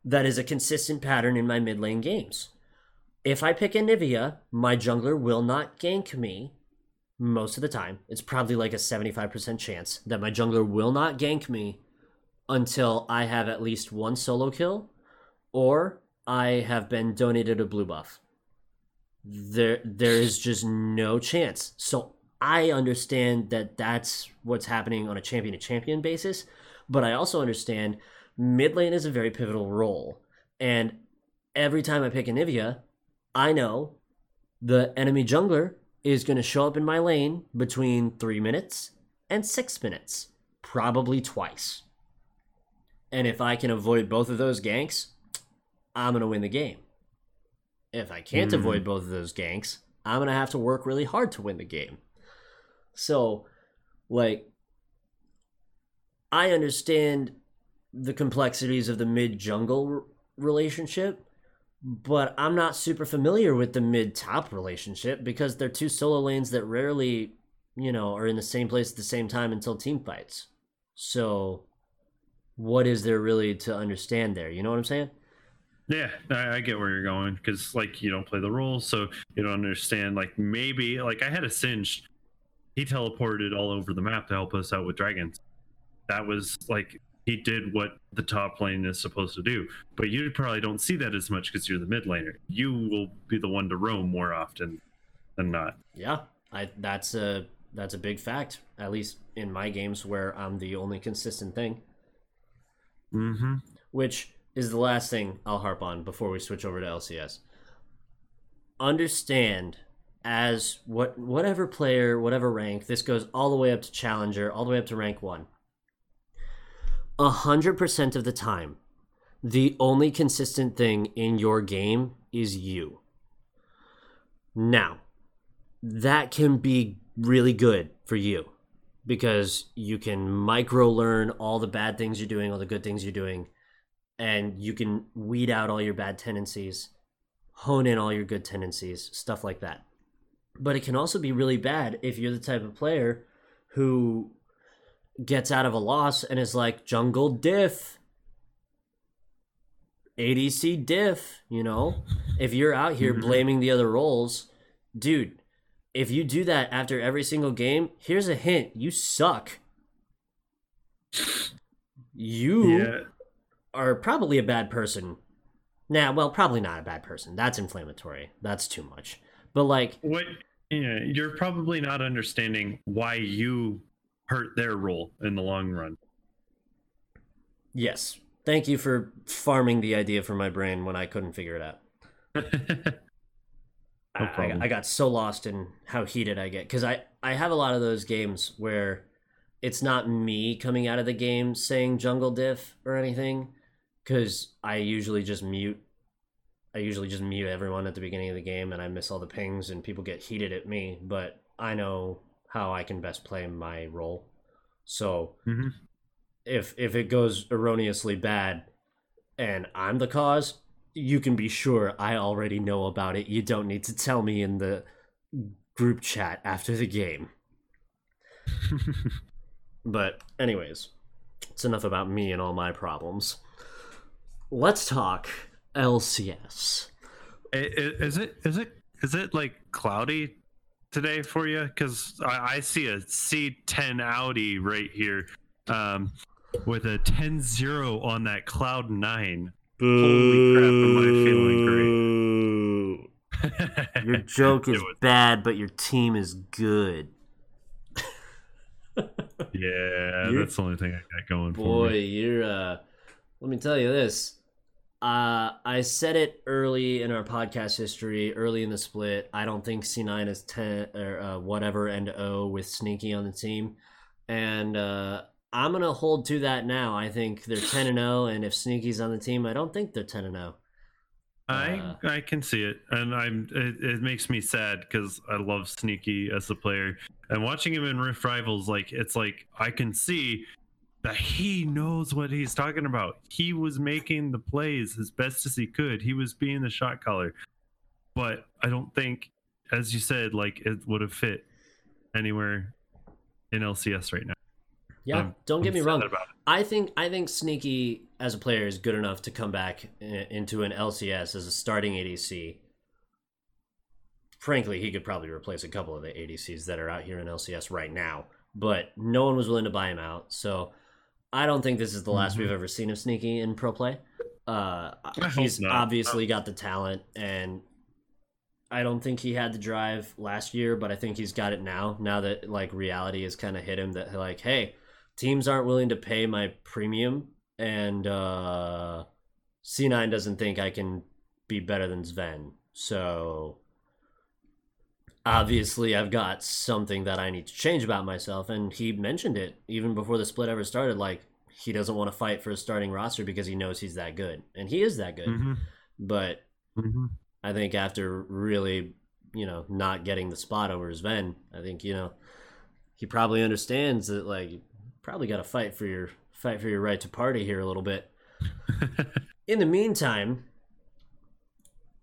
that is a consistent pattern in my mid lane games. If I pick Anivia, my jungler will not gank me most of the time. It's probably like a 75% chance that my jungler will not gank me until I have at least one solo kill or I have been donated a blue buff. There there is just no chance. So I understand that that's what's happening on a champion to champion basis, but I also understand mid lane is a very pivotal role. And every time I pick Anivia, I know the enemy jungler is going to show up in my lane between three minutes and six minutes, probably twice. And if I can avoid both of those ganks, I'm going to win the game. If I can't Hmm. avoid both of those ganks, I'm going to have to work really hard to win the game. So, like, I understand the complexities of the mid jungle relationship, but I'm not super familiar with the mid top relationship because they're two solo lanes that rarely, you know, are in the same place at the same time until team fights. So, what is there really to understand there? You know what I'm saying? Yeah, I, I get where you're going because like you don't play the roles, so you don't understand. Like maybe like I had a Singed, he teleported all over the map to help us out with dragons. That was like he did what the top lane is supposed to do. But you probably don't see that as much because you're the mid laner. You will be the one to roam more often than not. Yeah, I that's a that's a big fact. At least in my games where I'm the only consistent thing. Mm-hmm. which is the last thing I'll harp on before we switch over to LCS. Understand as what whatever player, whatever rank, this goes all the way up to challenger, all the way up to rank 1. A 100% of the time, the only consistent thing in your game is you. Now, that can be really good for you because you can micro learn all the bad things you're doing, all the good things you're doing, and you can weed out all your bad tendencies, hone in all your good tendencies, stuff like that. But it can also be really bad if you're the type of player who gets out of a loss and is like jungle diff. ADC diff, you know? If you're out here Mhm. blaming the other roles, dude, if you do that after every single game, here's a hint you suck. You Yeah. Are probably a bad person. Nah, well, probably not a bad person. That's inflammatory. That's too much. But like, What? Yeah, you're probably not understanding why you hurt their role in the long run. yes. Thank you for farming the idea for my brain when I couldn't figure it out. No I- I. Got so lost in how heated I get because I, I have a lot of those games where it's not me coming out of the game saying jungle diff or anything because I usually just mute. I usually just mute everyone at the beginning of the game and I miss all the pings and people get heated at me, but I know how I can best play my role. So Mhm. if if it goes erroneously bad and I'm the cause, you can be sure I already know about it. You don't need to tell me in the group chat after the game. But anyways, it's enough about me and all my problems. Let's talk LCS. Is it is it is it like cloudy today for you? Because I, I see a C10 Audi right here, um, with a 10-0 on that cloud nine. Holy crap, am I feeling great? Your joke is bad, but your team is good. Yeah, You're- that's the only thing I got going for Boy, you're uh let me tell you this. Uh I said it early in our podcast history, early in the split. I don't think C9 is 10 or uh, whatever and O with Sneaky on the team. And uh I'm going to hold to that now. I think they're 10 and 0 and if Sneaky's on the team, I don't think they're 10 and oh. 0. I Uh, I can see it, and I'm it, it makes me sad because I love Sneaky as a player, and watching him in Rift Rivals, like it's like I can see that he knows what he's talking about. He was making the plays as best as he could. He was being the shot caller, but I don't think, as you said, like it would have fit anywhere in LCS right now. Yeah, don't get me wrong. I think I think Sneaky as a player is good enough to come back into an LCS as a starting ADC. Frankly, he could probably replace a couple of the ADCs that are out here in LCS right now, but no one was willing to buy him out. So I don't think this is the last Mhm. we've ever seen of Sneaky in pro play. Uh, he's not. obviously got the talent, and I don't think he had the drive last year, but I think he's got it now. Now that like reality has kind of hit him, that like, hey, teams aren't willing to pay my premium, and uh, C9 doesn't think I can be better than Sven. So obviously, I've got something that I need to change about myself, and he mentioned it even before the split ever started. Like he doesn't want to fight for a starting roster because he knows he's that good, and he is that good. Mhm, But mhm. I think after really, you know, not getting the spot over Sven, I think you know he probably understands that like you probably got to fight for your fight for your right to party here a little bit. In the meantime,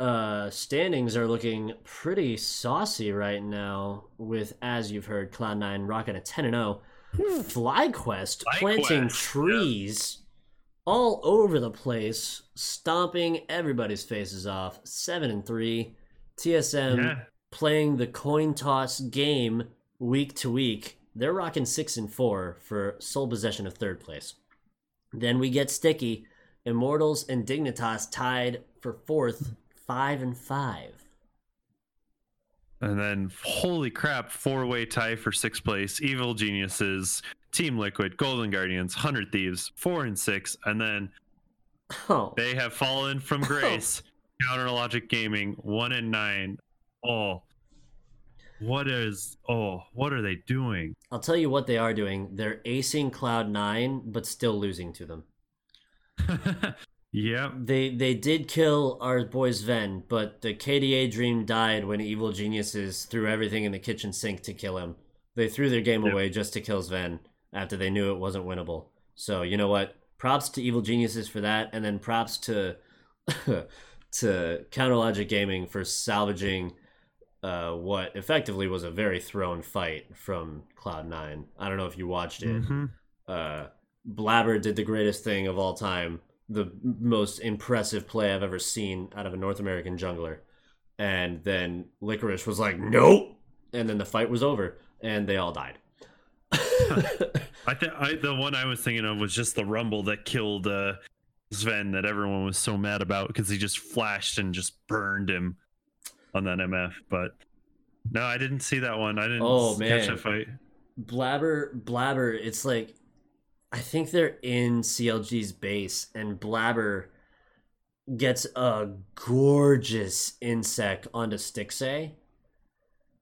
uh, standings are looking pretty saucy right now. With as you've heard, Cloud Nine rocking a ten and zero. FlyQuest planting FlyQuest, trees all over the place, stomping everybody's faces off. Seven and three. TSM yeah. playing the coin toss game week to week. They're rocking six and four for sole possession of third place. Then we get sticky. Immortals and Dignitas tied for fourth, five and five. And then, holy crap, four way tie for sixth place. Evil Geniuses, Team Liquid, Golden Guardians, Hundred Thieves, four and six. And then Oh, they have fallen from oh. grace. Counter Logic Gaming, one and nine. Oh, what is, oh, what are they doing? I'll tell you what they are doing. They're acing Cloud Nine, but still losing to them. yep. They they did kill our boy Sven, but the KDA dream died when Evil Geniuses threw everything in the kitchen sink to kill him. They threw their game Yep. away just to kill Sven after they knew it wasn't winnable. So you know what? Props to Evil Geniuses for that, and then props to to Counter Logic Gaming for salvaging uh, what effectively was a very thrown fight from Cloud Nine. I don't know if you watched it Mhm. uh, Blabber did the greatest thing of all time, the most impressive play I've ever seen out of a North American jungler. And then Licorice was like, nope. And then the fight was over and they all died. I think I the one I was thinking of was just the rumble that killed uh, Sven that everyone was so mad about because he just flashed and just burned him on that MF. But no, I didn't see that one. I didn't Oh, catch man. that fight. Blabber, Blabber, it's like, I think they're in CLG's base and Blabber gets a gorgeous Insec onto Stixxay.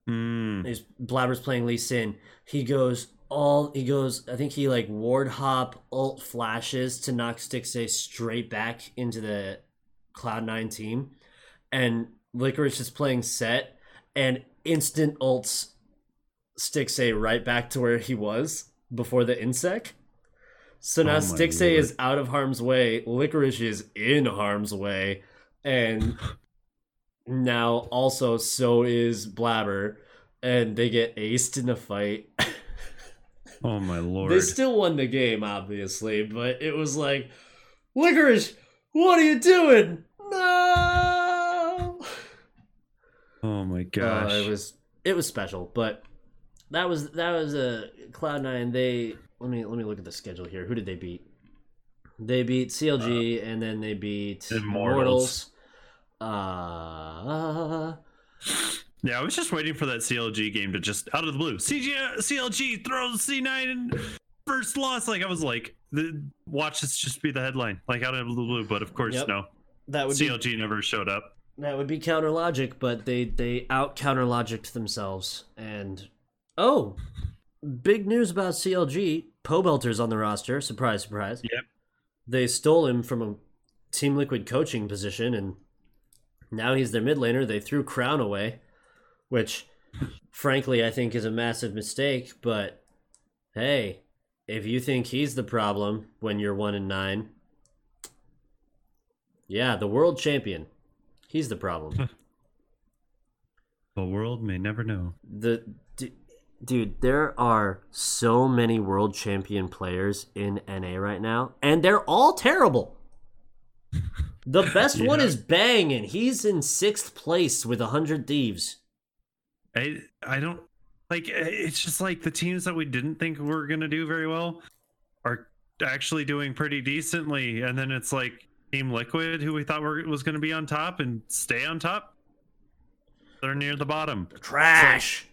Mm. He's Blabber's playing Lee Sin. He goes all he goes. I think he like ward hop ult flashes to knock Stixxay straight back into the Cloud Nine team, and Licorice is playing Sett and instant ults Stixxay right back to where he was before the Insec. So now Oh my Stixxay lord. is out of harm's way. Licorice is in harm's way, and now also so is Blabber, and they get aced in the fight. Oh my lord! they still won the game, obviously, but it was like, Licorice, what are you doing? No. oh my Uh, gosh! it was it was special, but that was that was a Cloud Nine. They let me let me look at the schedule here. Who did they beat? They beat CLG and then they beat Immortals. Immortals. Uh, yeah, I was just waiting for that CLG game to just out of the blue. CG, CLG throws C9 and first loss. Like I was like, the, watch this just be the headline, like out of the blue. But of course, Yep. no. that would be CLG never showed up. That would be counter logic, but they they out counter logicked themselves. And oh, big news about CLG: Pobelter's on the roster. Surprise, surprise. Yep. They stole him from a Team Liquid coaching position, and now he's their mid laner. They threw Crown away, which, frankly, I think is a massive mistake. But hey, if you think he's the problem when you're one and nine, yeah, the world champion. He's the problem. The world may never know. the dude, there are so many world champion players in NA right now, and they're all terrible. The best one is Bang, and he's in sixth place with a hundred thieves. I I don't like. It's just like the teams that we didn't think were gonna do very well are actually doing pretty decently, and then it's like Team Liquid, who we thought were, was gonna be on top and stay on top. They're near the bottom. Trash.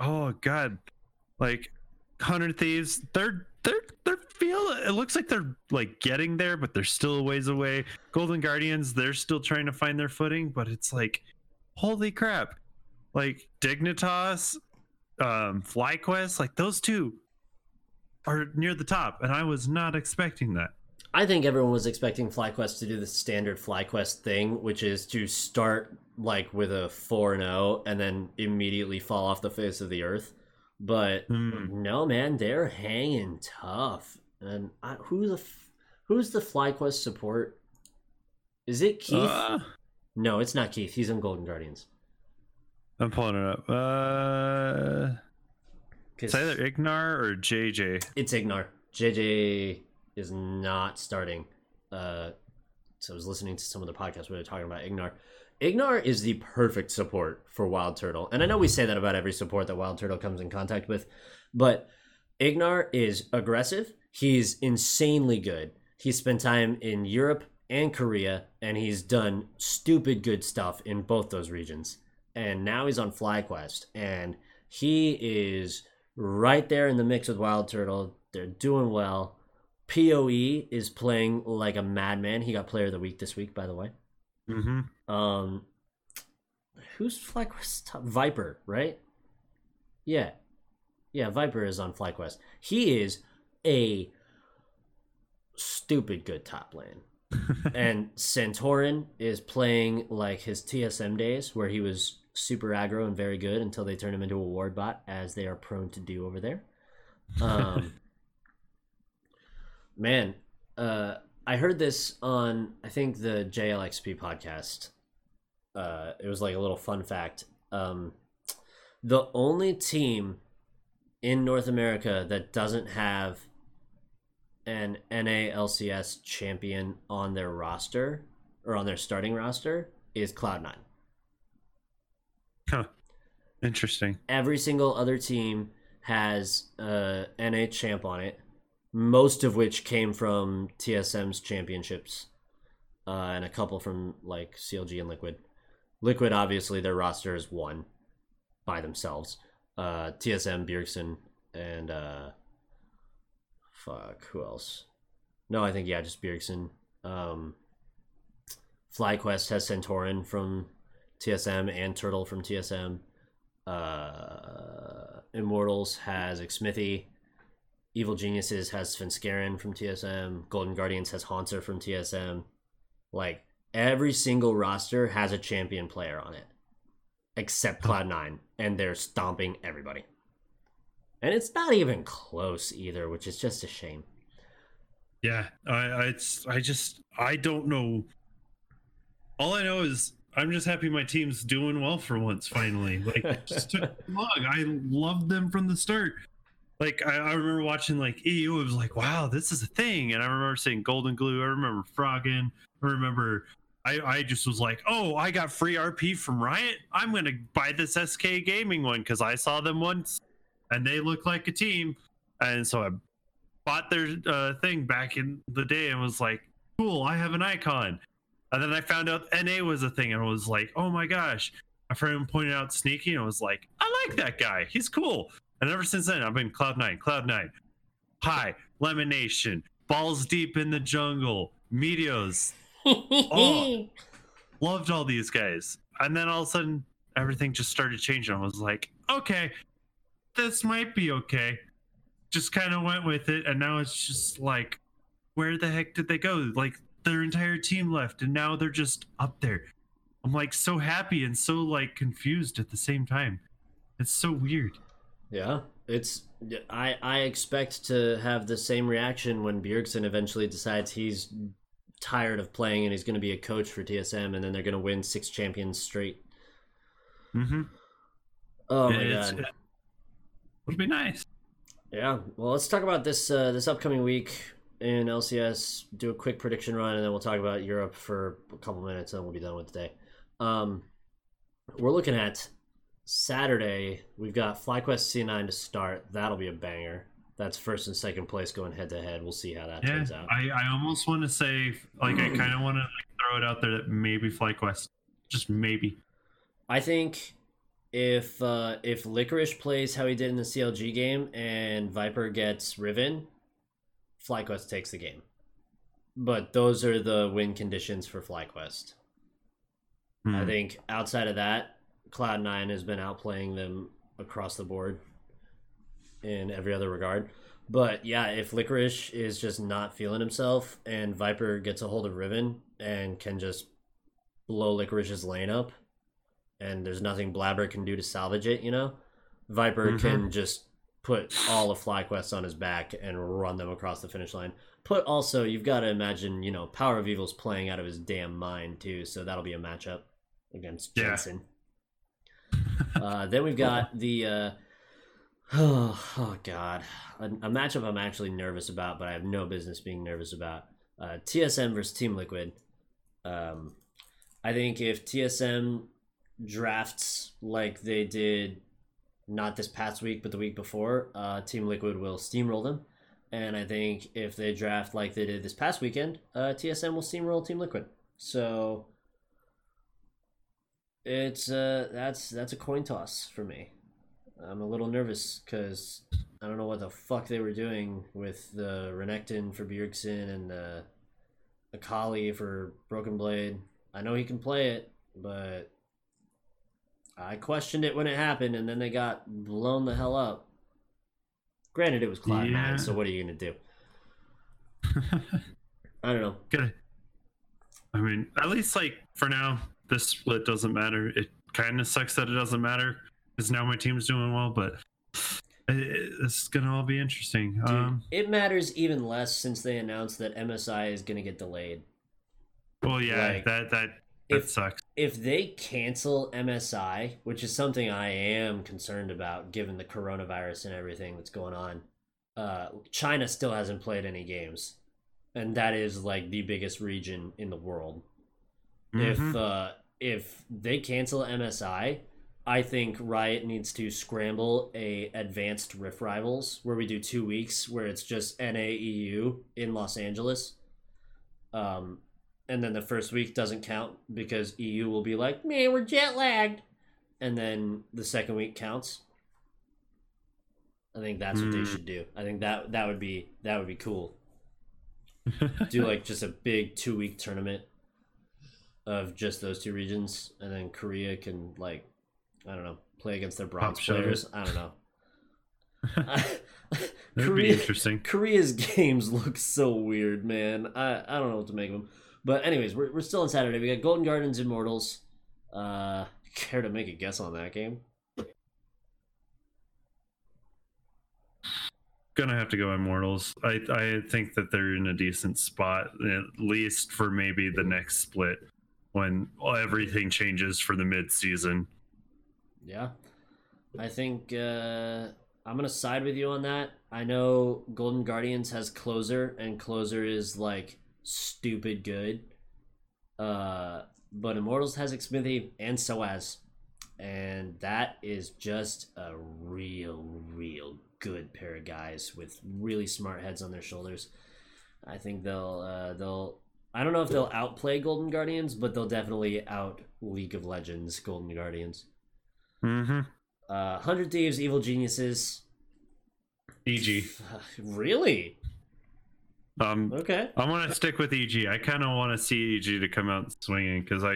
Oh god, like Hundred Thieves, they're they're they're feel. It looks like they're like getting there, but they're still a ways away. Golden Guardians, they're still trying to find their footing, but it's like, holy crap! Like Dignitas, um, FlyQuest, like those two are near the top, and I was not expecting that. I think everyone was expecting FlyQuest to do the standard FlyQuest thing, which is to start like with a 4 0 and then immediately fall off the face of the earth. But Hmm. no, man, they're hanging tough. and I, who the f- who's the FlyQuest support? Is it Keith? Uh, no, it's not Keith. He's in Golden Guardians. I'm pulling it up. Uh, it's either Ignar or JJ. it's Ignar. JJ is not starting. Uh, so I was listening to some of the podcasts where they're talking about Ignar. Ignar is the perfect support for Wild Turtle, and I know we say that about every support that Wild Turtle comes in contact with, but Ignar is aggressive. He's insanely good. He spent time in Europe and Korea, and he's done stupid good stuff in both those regions. And now he's on FlyQuest, and he is right there in the mix with Wild Turtle. They're doing well. PoE is playing like a madman. He got Player of the Week this week, by the way. Mm-hmm. Um, who's FlyQuest top? Viper, right? Yeah, yeah. Viper is on FlyQuest. He is a stupid good top lane, and Santorin is playing like his TSM days, where he was super aggro and very good until they turned him into a ward bot, as they are prone to do over there. Um, man, uh, I heard this on I think the JLXP podcast. Uh, it was like a little fun fact. Um, the only team in North America that doesn't have an NALCS champion on their roster or on their starting roster is Cloud9. Huh. Interesting. Every single other team has a NA champ on it, most of which came from TSM's championships, uh, and a couple from like CLG and Liquid. Liquid, obviously, their roster is one by themselves. Uh, TSM, Bjergsen, and uh, fuck, who else? No, I think yeah, just Bjergsen. Um, FlyQuest has Santorin from TSM and Turtle from TSM. Uh, Immortals has Xmithie. Evil Geniuses has Svenskeren from TSM. Golden Guardians has Hauntzer from TSM. Like every single roster has a champion player on it, except Cloud9, and they're stomping everybody. And it's not even close either, which is just a shame. Yeah, I, I, it's, I just, I don't know. All I know is I'm just happy my team's doing well for once. Finally, like it just took long. I loved them from the start. Like I, I remember watching like EU. It was like, wow, this is a thing. And I remember saying Golden Glue. I remember Froggen. I remember. I, I just was like, oh, I got free RP from Riot. I'm gonna buy this SK Gaming one because I saw them once, and they look like a team. And so I bought their uh, thing back in the day and was like, cool, I have an icon. And then I found out NA was a thing and I was like, oh my gosh. A friend pointed out Sneaky and I was like, I like that guy. He's cool. And ever since then, I've been Cloud9, Cloud9, Hai, LemonNation, Balls Deep in the Jungle, Meteos. Oh. Loved all these guys. And then all of a sudden, everything just started changing. I was like, okay, this might be okay. Just kind of went with it. And now it's just like, where the heck did they go? Like, their entire team left and now they're just up there. I'm like so happy and so like confused at the same time. It's so weird. Yeah, it's I I expect to have the same reaction when Bjergsen eventually decides he's tired of playing and he's going to be a coach for TSM and then they're going to win six champions straight. Mm-hmm. Oh my It's- god. It'll be nice. Yeah. Well, let's talk about this uh, this upcoming week in LCS. Do a quick prediction run, and then we'll talk about Europe for a couple minutes, and we'll be done with today. Um, we're looking at Saturday. We've got FlyQuest C9 to start. That'll be a banger. That's first and second place going head to head. We'll see how that Yeah, turns out. I, I almost want to say like I kind of want to like, throw it out there that maybe FlyQuest, just maybe. I think if uh, if Licorice plays how he did in the CLG game and Viper gets Riven, FlyQuest takes the game. But those are the win conditions for FlyQuest. I Hmm. think outside of that, Cloud9 has been outplaying them across the board in every other regard. But yeah, if Licorice is just not feeling himself and Viper gets a hold of Riven and can just blow Licorice's lane up, and there's nothing Blabber can do to salvage it, you know, Viper Mhm. can just put all of FlyQuest on his back and run them across the finish line. Put also, you've got to imagine, you know, Power of Evil's playing out of his damn mind too, so that'll be a matchup against Yeah. Jensen. Uh, then we've got the uh, oh, oh god, a, a matchup I'm actually nervous about, but I have no business being nervous about. Uh, TSM versus Team Liquid. Um, I think if TSM drafts like they did not this past week but the week before, uh, Team Liquid will steamroll them. And I think if they draft like they did this past weekend, uh, TSM will steamroll Team Liquid. So it's uh, that's that's a coin toss for me. I'm a little nervous because I don't know what the fuck they were doing with the Renekton for Bjergsen and the Akali for Broken Blade. I know he can play it, but I questioned it when it happened, and then they got blown the hell up. Granted, it was Cloud9, Yeah. so what are you gonna do? I don't know. Good. I mean, at least like for now, this split doesn't matter. It kind of sucks that it doesn't matter because now my team's doing well, but it's gonna all be interesting. Dude, Um, it matters even less since they announced that MSI is gonna get delayed. well, yeah, like, that that that if- sucks. if they cancel MSI, which is something I am concerned about given the coronavirus and everything that's going on, uh, China still hasn't played any games, and that is like the biggest region in the world. If Mhm. uh, if they cancel MSI, I think Riot needs to scramble a advanced Rift Rivals where we do two weeks where it's just NAEU in Los Angeles. Um, and then the first week doesn't count because EU will be like, man, we're jet lagged. And then the second week counts. I think that's what they Hmm. should do. I think that that would be that would be cool. Do like just a big two week tournament of just those two regions, and then Korea can like, I don't know, play against their bronze players. I don't know. Korea, interesting. Korea's games look so weird, man. I, I don't know what to make of them. But anyways, we're, we're still on Saturday. We got Golden Guardians Immortals. Uh, care to make a guess on that game? Gonna have to go Immortals. I I think that they're in a decent spot, at least for maybe the next split when everything changes for the mid season. Yeah, I think uh, I'm gonna side with you on that. I know Golden Guardians has closer, and closer is like stupid good. Uh, but Immortals has Xmithie and Soaz, and that is just a real, real good pair of guys with really smart heads on their shoulders. I think they'll uh, they'll. I don't know if they'll outplay Golden Guardians, but they'll definitely out League of Legends Golden Guardians. Mm-hmm. Uh, Hundred Thieves, Evil Geniuses. EG. Really? Um, Okay. I want to stick with EG. I kind of want to see EG to come out swinging because I,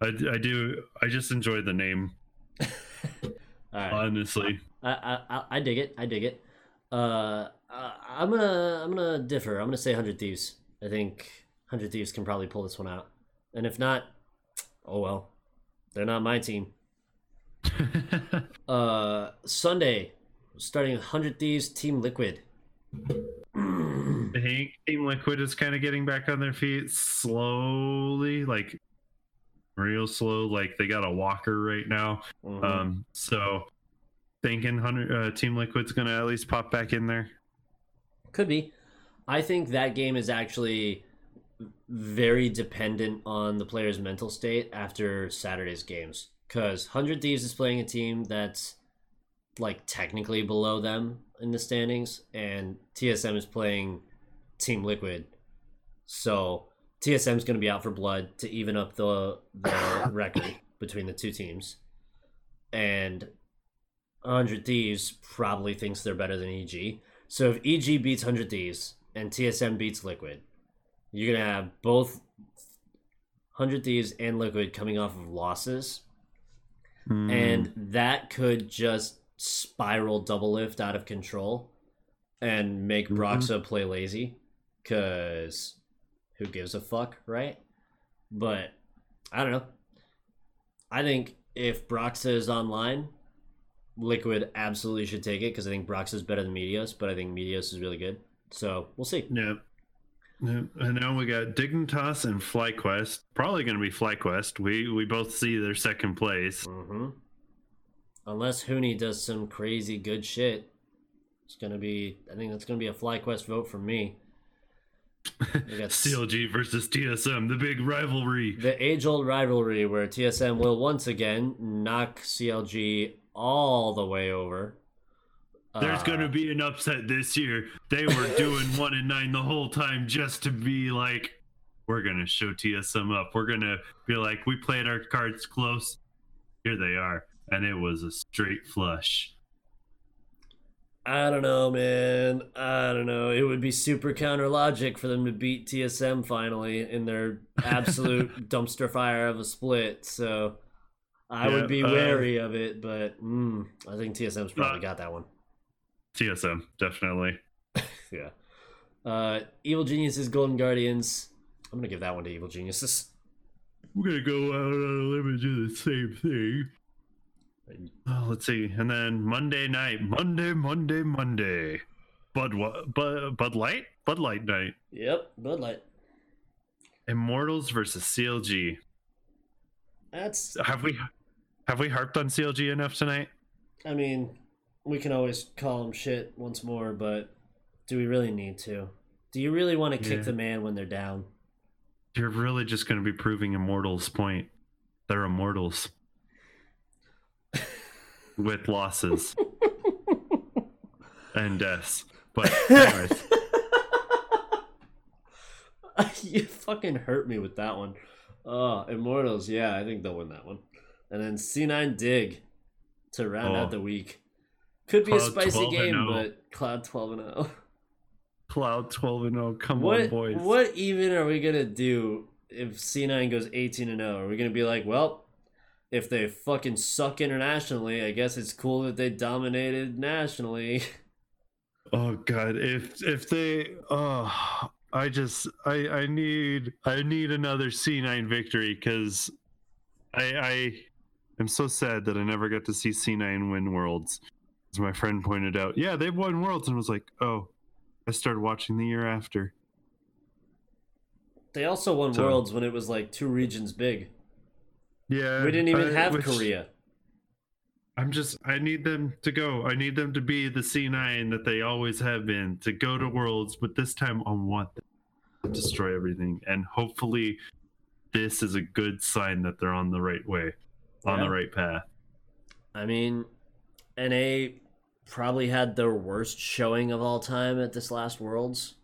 I, I do. I just enjoy the name, right. honestly. I, I I- dig it. I dig it. Uh, I- I'm gonna I'm gonna differ. I'm gonna say Hundred Thieves. I think Hundred Thieves can probably pull this one out. And if not, oh well. They're not my team. Uh, Sunday, starting with Hundred Thieves, Team Liquid. I think Team Liquid is kind of getting back on their feet slowly, like real slow. Like they got a walker right now. Mhm. Um, so thinking uh, Team Liquid's gonna at least pop back in there. Could be. I think that game is actually very dependent on the player's mental state after Saturday's games. Because 100 Thieves is playing a team that's like technically below them in the standings, and TSM is playing Team Liquid. So TSM is going to be out for blood to even up the, the record between the two teams. And 100 Thieves probably thinks they're better than EG. So if EG beats 100 Thieves and TSM beats Liquid, you're going to have both 100 Thieves and Liquid coming off of losses. Hmm. And that could just spiral Doublelift out of control and make. Broxah play lazy. Because who gives a fuck, right? But I don't know. I think if Broxah is online, Liquid absolutely should take it because I think Brox is better than Meteos, but I think Meteos is really good. So we'll see. Yeah. Yeah, and now we got Dignitas and FlyQuest. Probably going to be FlyQuest. We we both see their second place. hmm Unless Huni does some crazy good shit, it's gonna be. I think that's gonna be a FlyQuest vote for me. CLG versus TSM, the big rivalry. The age-old rivalry where TSM will once again knock CLG all the way over. There's Uh, going to be an upset this year. They were doing one and nine the whole time just to be like, we're going to show TSM up. We're going to be like, we played our cards close. Here they are. And it was a straight flush. I don't know, man. I don't know. It would be super counter logic for them to beat TSM finally in their absolute dumpster fire of a split. So I Yeah, would be uh, wary of it, but mm, I think TSM's probably Uh, got that one. TSM, definitely. Yeah. Uh, Evil Geniuses, Golden Guardians. I'm gonna give that one to Evil Geniuses. We're going to go out on a limb and do the same thing. Oh, let's see. And then Monday night. Monday, Monday, Monday. Bud, Bud, Bud Light? Bud Light night. Yep, Bud Light. Immortals versus CLG. That's. Have we have we harped on CLG enough tonight? I mean, we can always call them shit once more, but do we really need to? Do you really want to kick Yeah. the man when they're down? You're really just going to be proving Immortals' point. They're immortals with losses and deaths. But anyways, you fucking hurt me with that one. Oh, Immortals, yeah, I think they'll win that one. And then C9 Dig to round Oh. out the week. Could be a spicy game, oh. but Cloud 12 and 0. Cloud 12 and 0. Come What on, boys. what even are we gonna do if C9 goes 18 and 0? Are we gonna be like, well, if they fucking suck internationally, I guess it's cool that they dominated nationally. Oh god, if if they oh I just I I need I need another C9 victory cuz I I am so sad that I never got to see C9 win worlds. As my friend pointed out. Yeah, they've won worlds and was like, "Oh, I started watching the year after." They also won So- worlds when it was like two regions big. Yeah. We didn't even I- have which- Korea. I'm just I need them to go. I need them to be the C9 that they always have been to go to worlds, but this time on what? destroy everything and hopefully this is a good sign that they're on the right way, on Yeah. the right path. I mean, NA probably had their worst showing of all time at this last Worlds.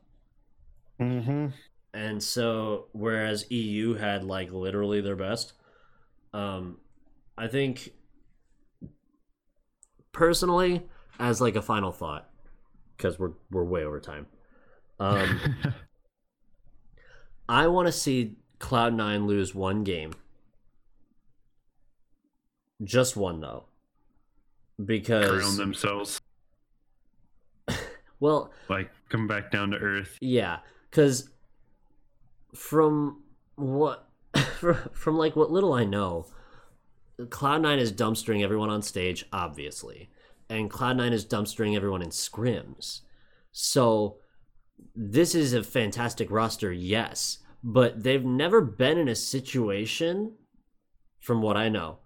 Mhm. And so whereas EU had like literally their best, um I think personally as like a final thought because we're we're way over time. Um I want to see Cloud9 lose one game. Just one though. Because Crown themselves well, like come back down to earth. Yeah, because from what from like what little I know, Cloud Nine is dumpstering everyone on stage, obviously, and Cloud Nine is dumpstering everyone in scrims. So this is a fantastic roster, yes, but they've never been in a situation, from what I know,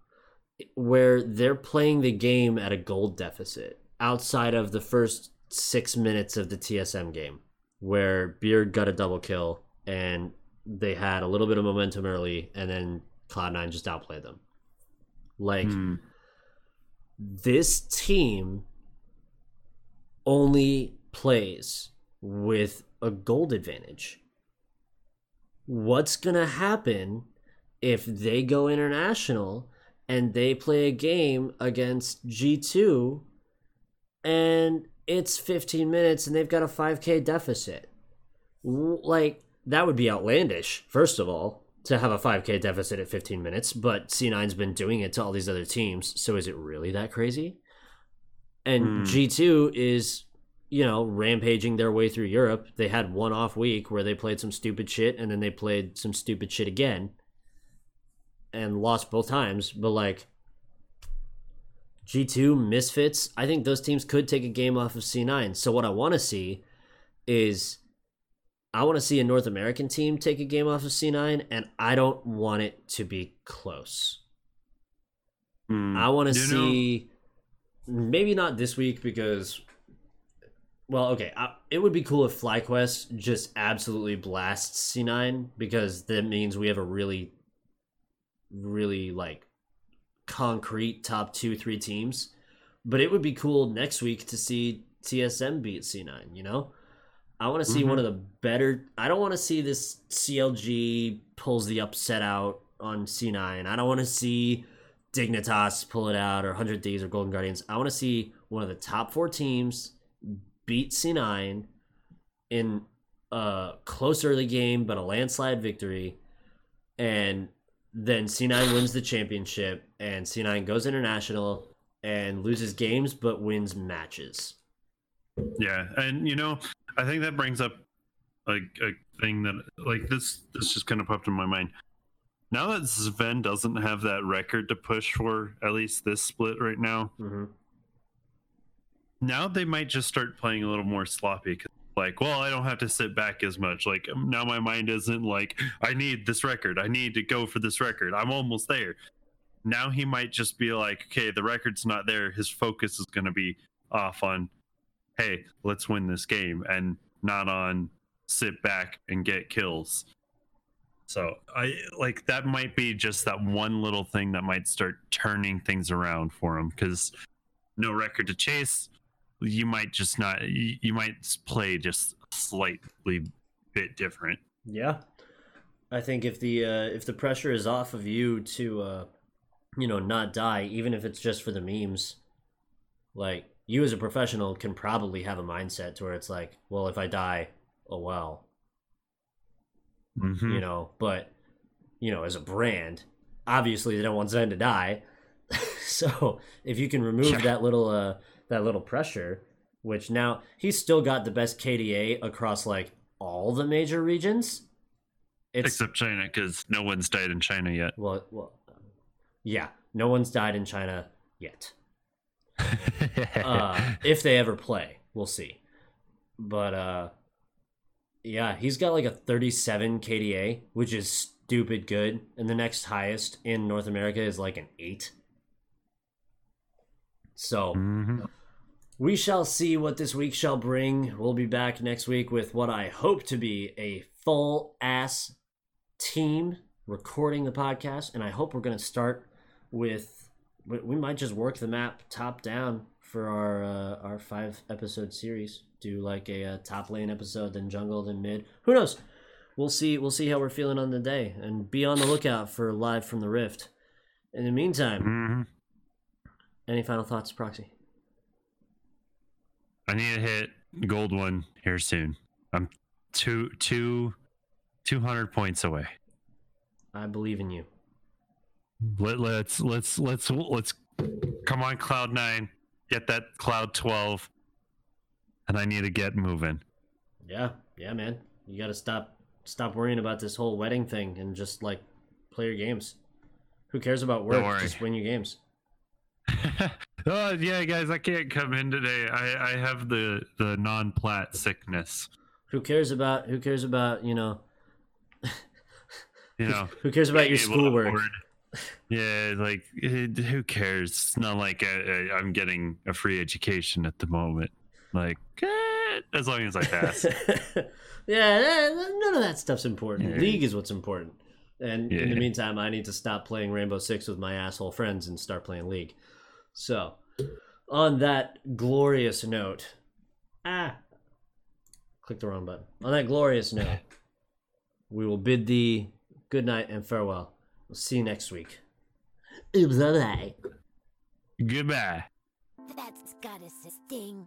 where they're playing the game at a gold deficit outside of the first six minutes of the TSM game, where Beard got a double kill and they had a little bit of momentum early, and then Cloud9 just outplayed them. Like, Hmm. this team only plays with a gold advantage. What's going to happen if they go international and they play a game against G2 and it's 15 minutes and they've got a 5k deficit? Like, that would be outlandish, first of all, to have a 5k deficit at 15 minutes, but C9's been doing it to all these other teams, so is it really that crazy? And Hmm. G2 is, you know, rampaging their way through Europe. They had one off week where they played some stupid shit and then they played some stupid shit again and lost both times, but like G2, Misfits, I think those teams could take a game off of C9. So what I want to see is I want to see a North American team take a game off of C9 and I don't want it to be close. Hmm. I want to You know- see maybe not this week because well, okay, I, it would be cool if FlyQuest just absolutely blasts C9 because that means we have a really really like concrete top 2 3 teams. But it would be cool next week to see TSM beat C9, you know? I want to see Mhm. one of the better I don't want to see this CLG pulls the upset out on C9. I don't want to see Dignitas pull it out or 100 Days or Golden Guardians. I want to see one of the top 4 teams beat C9 in a close early game but a landslide victory and then C9 wins the championship and C9 goes international and loses games but wins matches. Yeah, and you know, I think that brings up like a thing that like this this just kind of popped in my mind. Now that Zven doesn't have that record to push for, at least this split right now, hmm now they might just start playing a little more sloppy. 'cause, like, well, I don't have to sit back as much. Like um, now, my mind isn't like I need this record. I need to go for this record. I'm almost there. Now he might just be like, okay, the record's not there. His focus is going to be off on, hey, let's win this game, and not on sit back and get kills. So I like that might be just that one little thing that might start turning things around for him because no record to chase you might just not you, you might play just slightly bit different Yeah. I think if the uh, if the pressure is off of you to uh, you know not die, even if it's just for the memes, like you as a professional can probably have a mindset to where it's like, well, if I die, oh well, Mhm. you know. But you know, as a brand, obviously they don't want Zven to die. so if you can remove Yeah. that little uh, that little pressure, which now he's still got the best KDA across like all the major regions. It's except china because no one's died in china yet well, well, yeah, no one's died in China yet. Uh, if they ever play, we'll see. But uh, yeah, he's got like a 37 KDA, which is stupid good, and the next highest in North America is like an eight. So Mhm. We shall see what this week shall bring. We'll be back next week with what I hope to be a full ass team recording the podcast, and I hope we're going to start with. We might just work the map top down for our uh, our five episode series. Do like a, uh top lane episode, then jungle, then mid. Who knows? We'll see. We'll see how we're feeling on the day, and be on the lookout for live from the rift. In the meantime, Mhm. any final thoughts, Proxy? I need to hit gold one here soon i'm two two 200 points away I believe in you. Let, let's let's let's let's come on cloud nine get that cloud 12 and i need to get moving Yeah, yeah, man. You gotta stop stop worrying about this whole wedding thing and just like play your games. Who cares about work? Just win your games. oh yeah guys i can't come in today i i have the the non-plat sickness Who cares about who cares about, you know, you know who cares about your schoolwork? yeah like it, who cares it's not like I, I, i'm getting a free education at the moment like eh, as long as i pass yeah, eh, none of that stuff's important. Yeah. League is what's important. And in the meantime, I need to stop playing Rainbow Six with my asshole friends and start playing League. So, on that glorious note, ah, click the wrong button. On that glorious note, we will bid thee good night and farewell. We'll see you next week. Bye bye. goodbye That's gotta sting.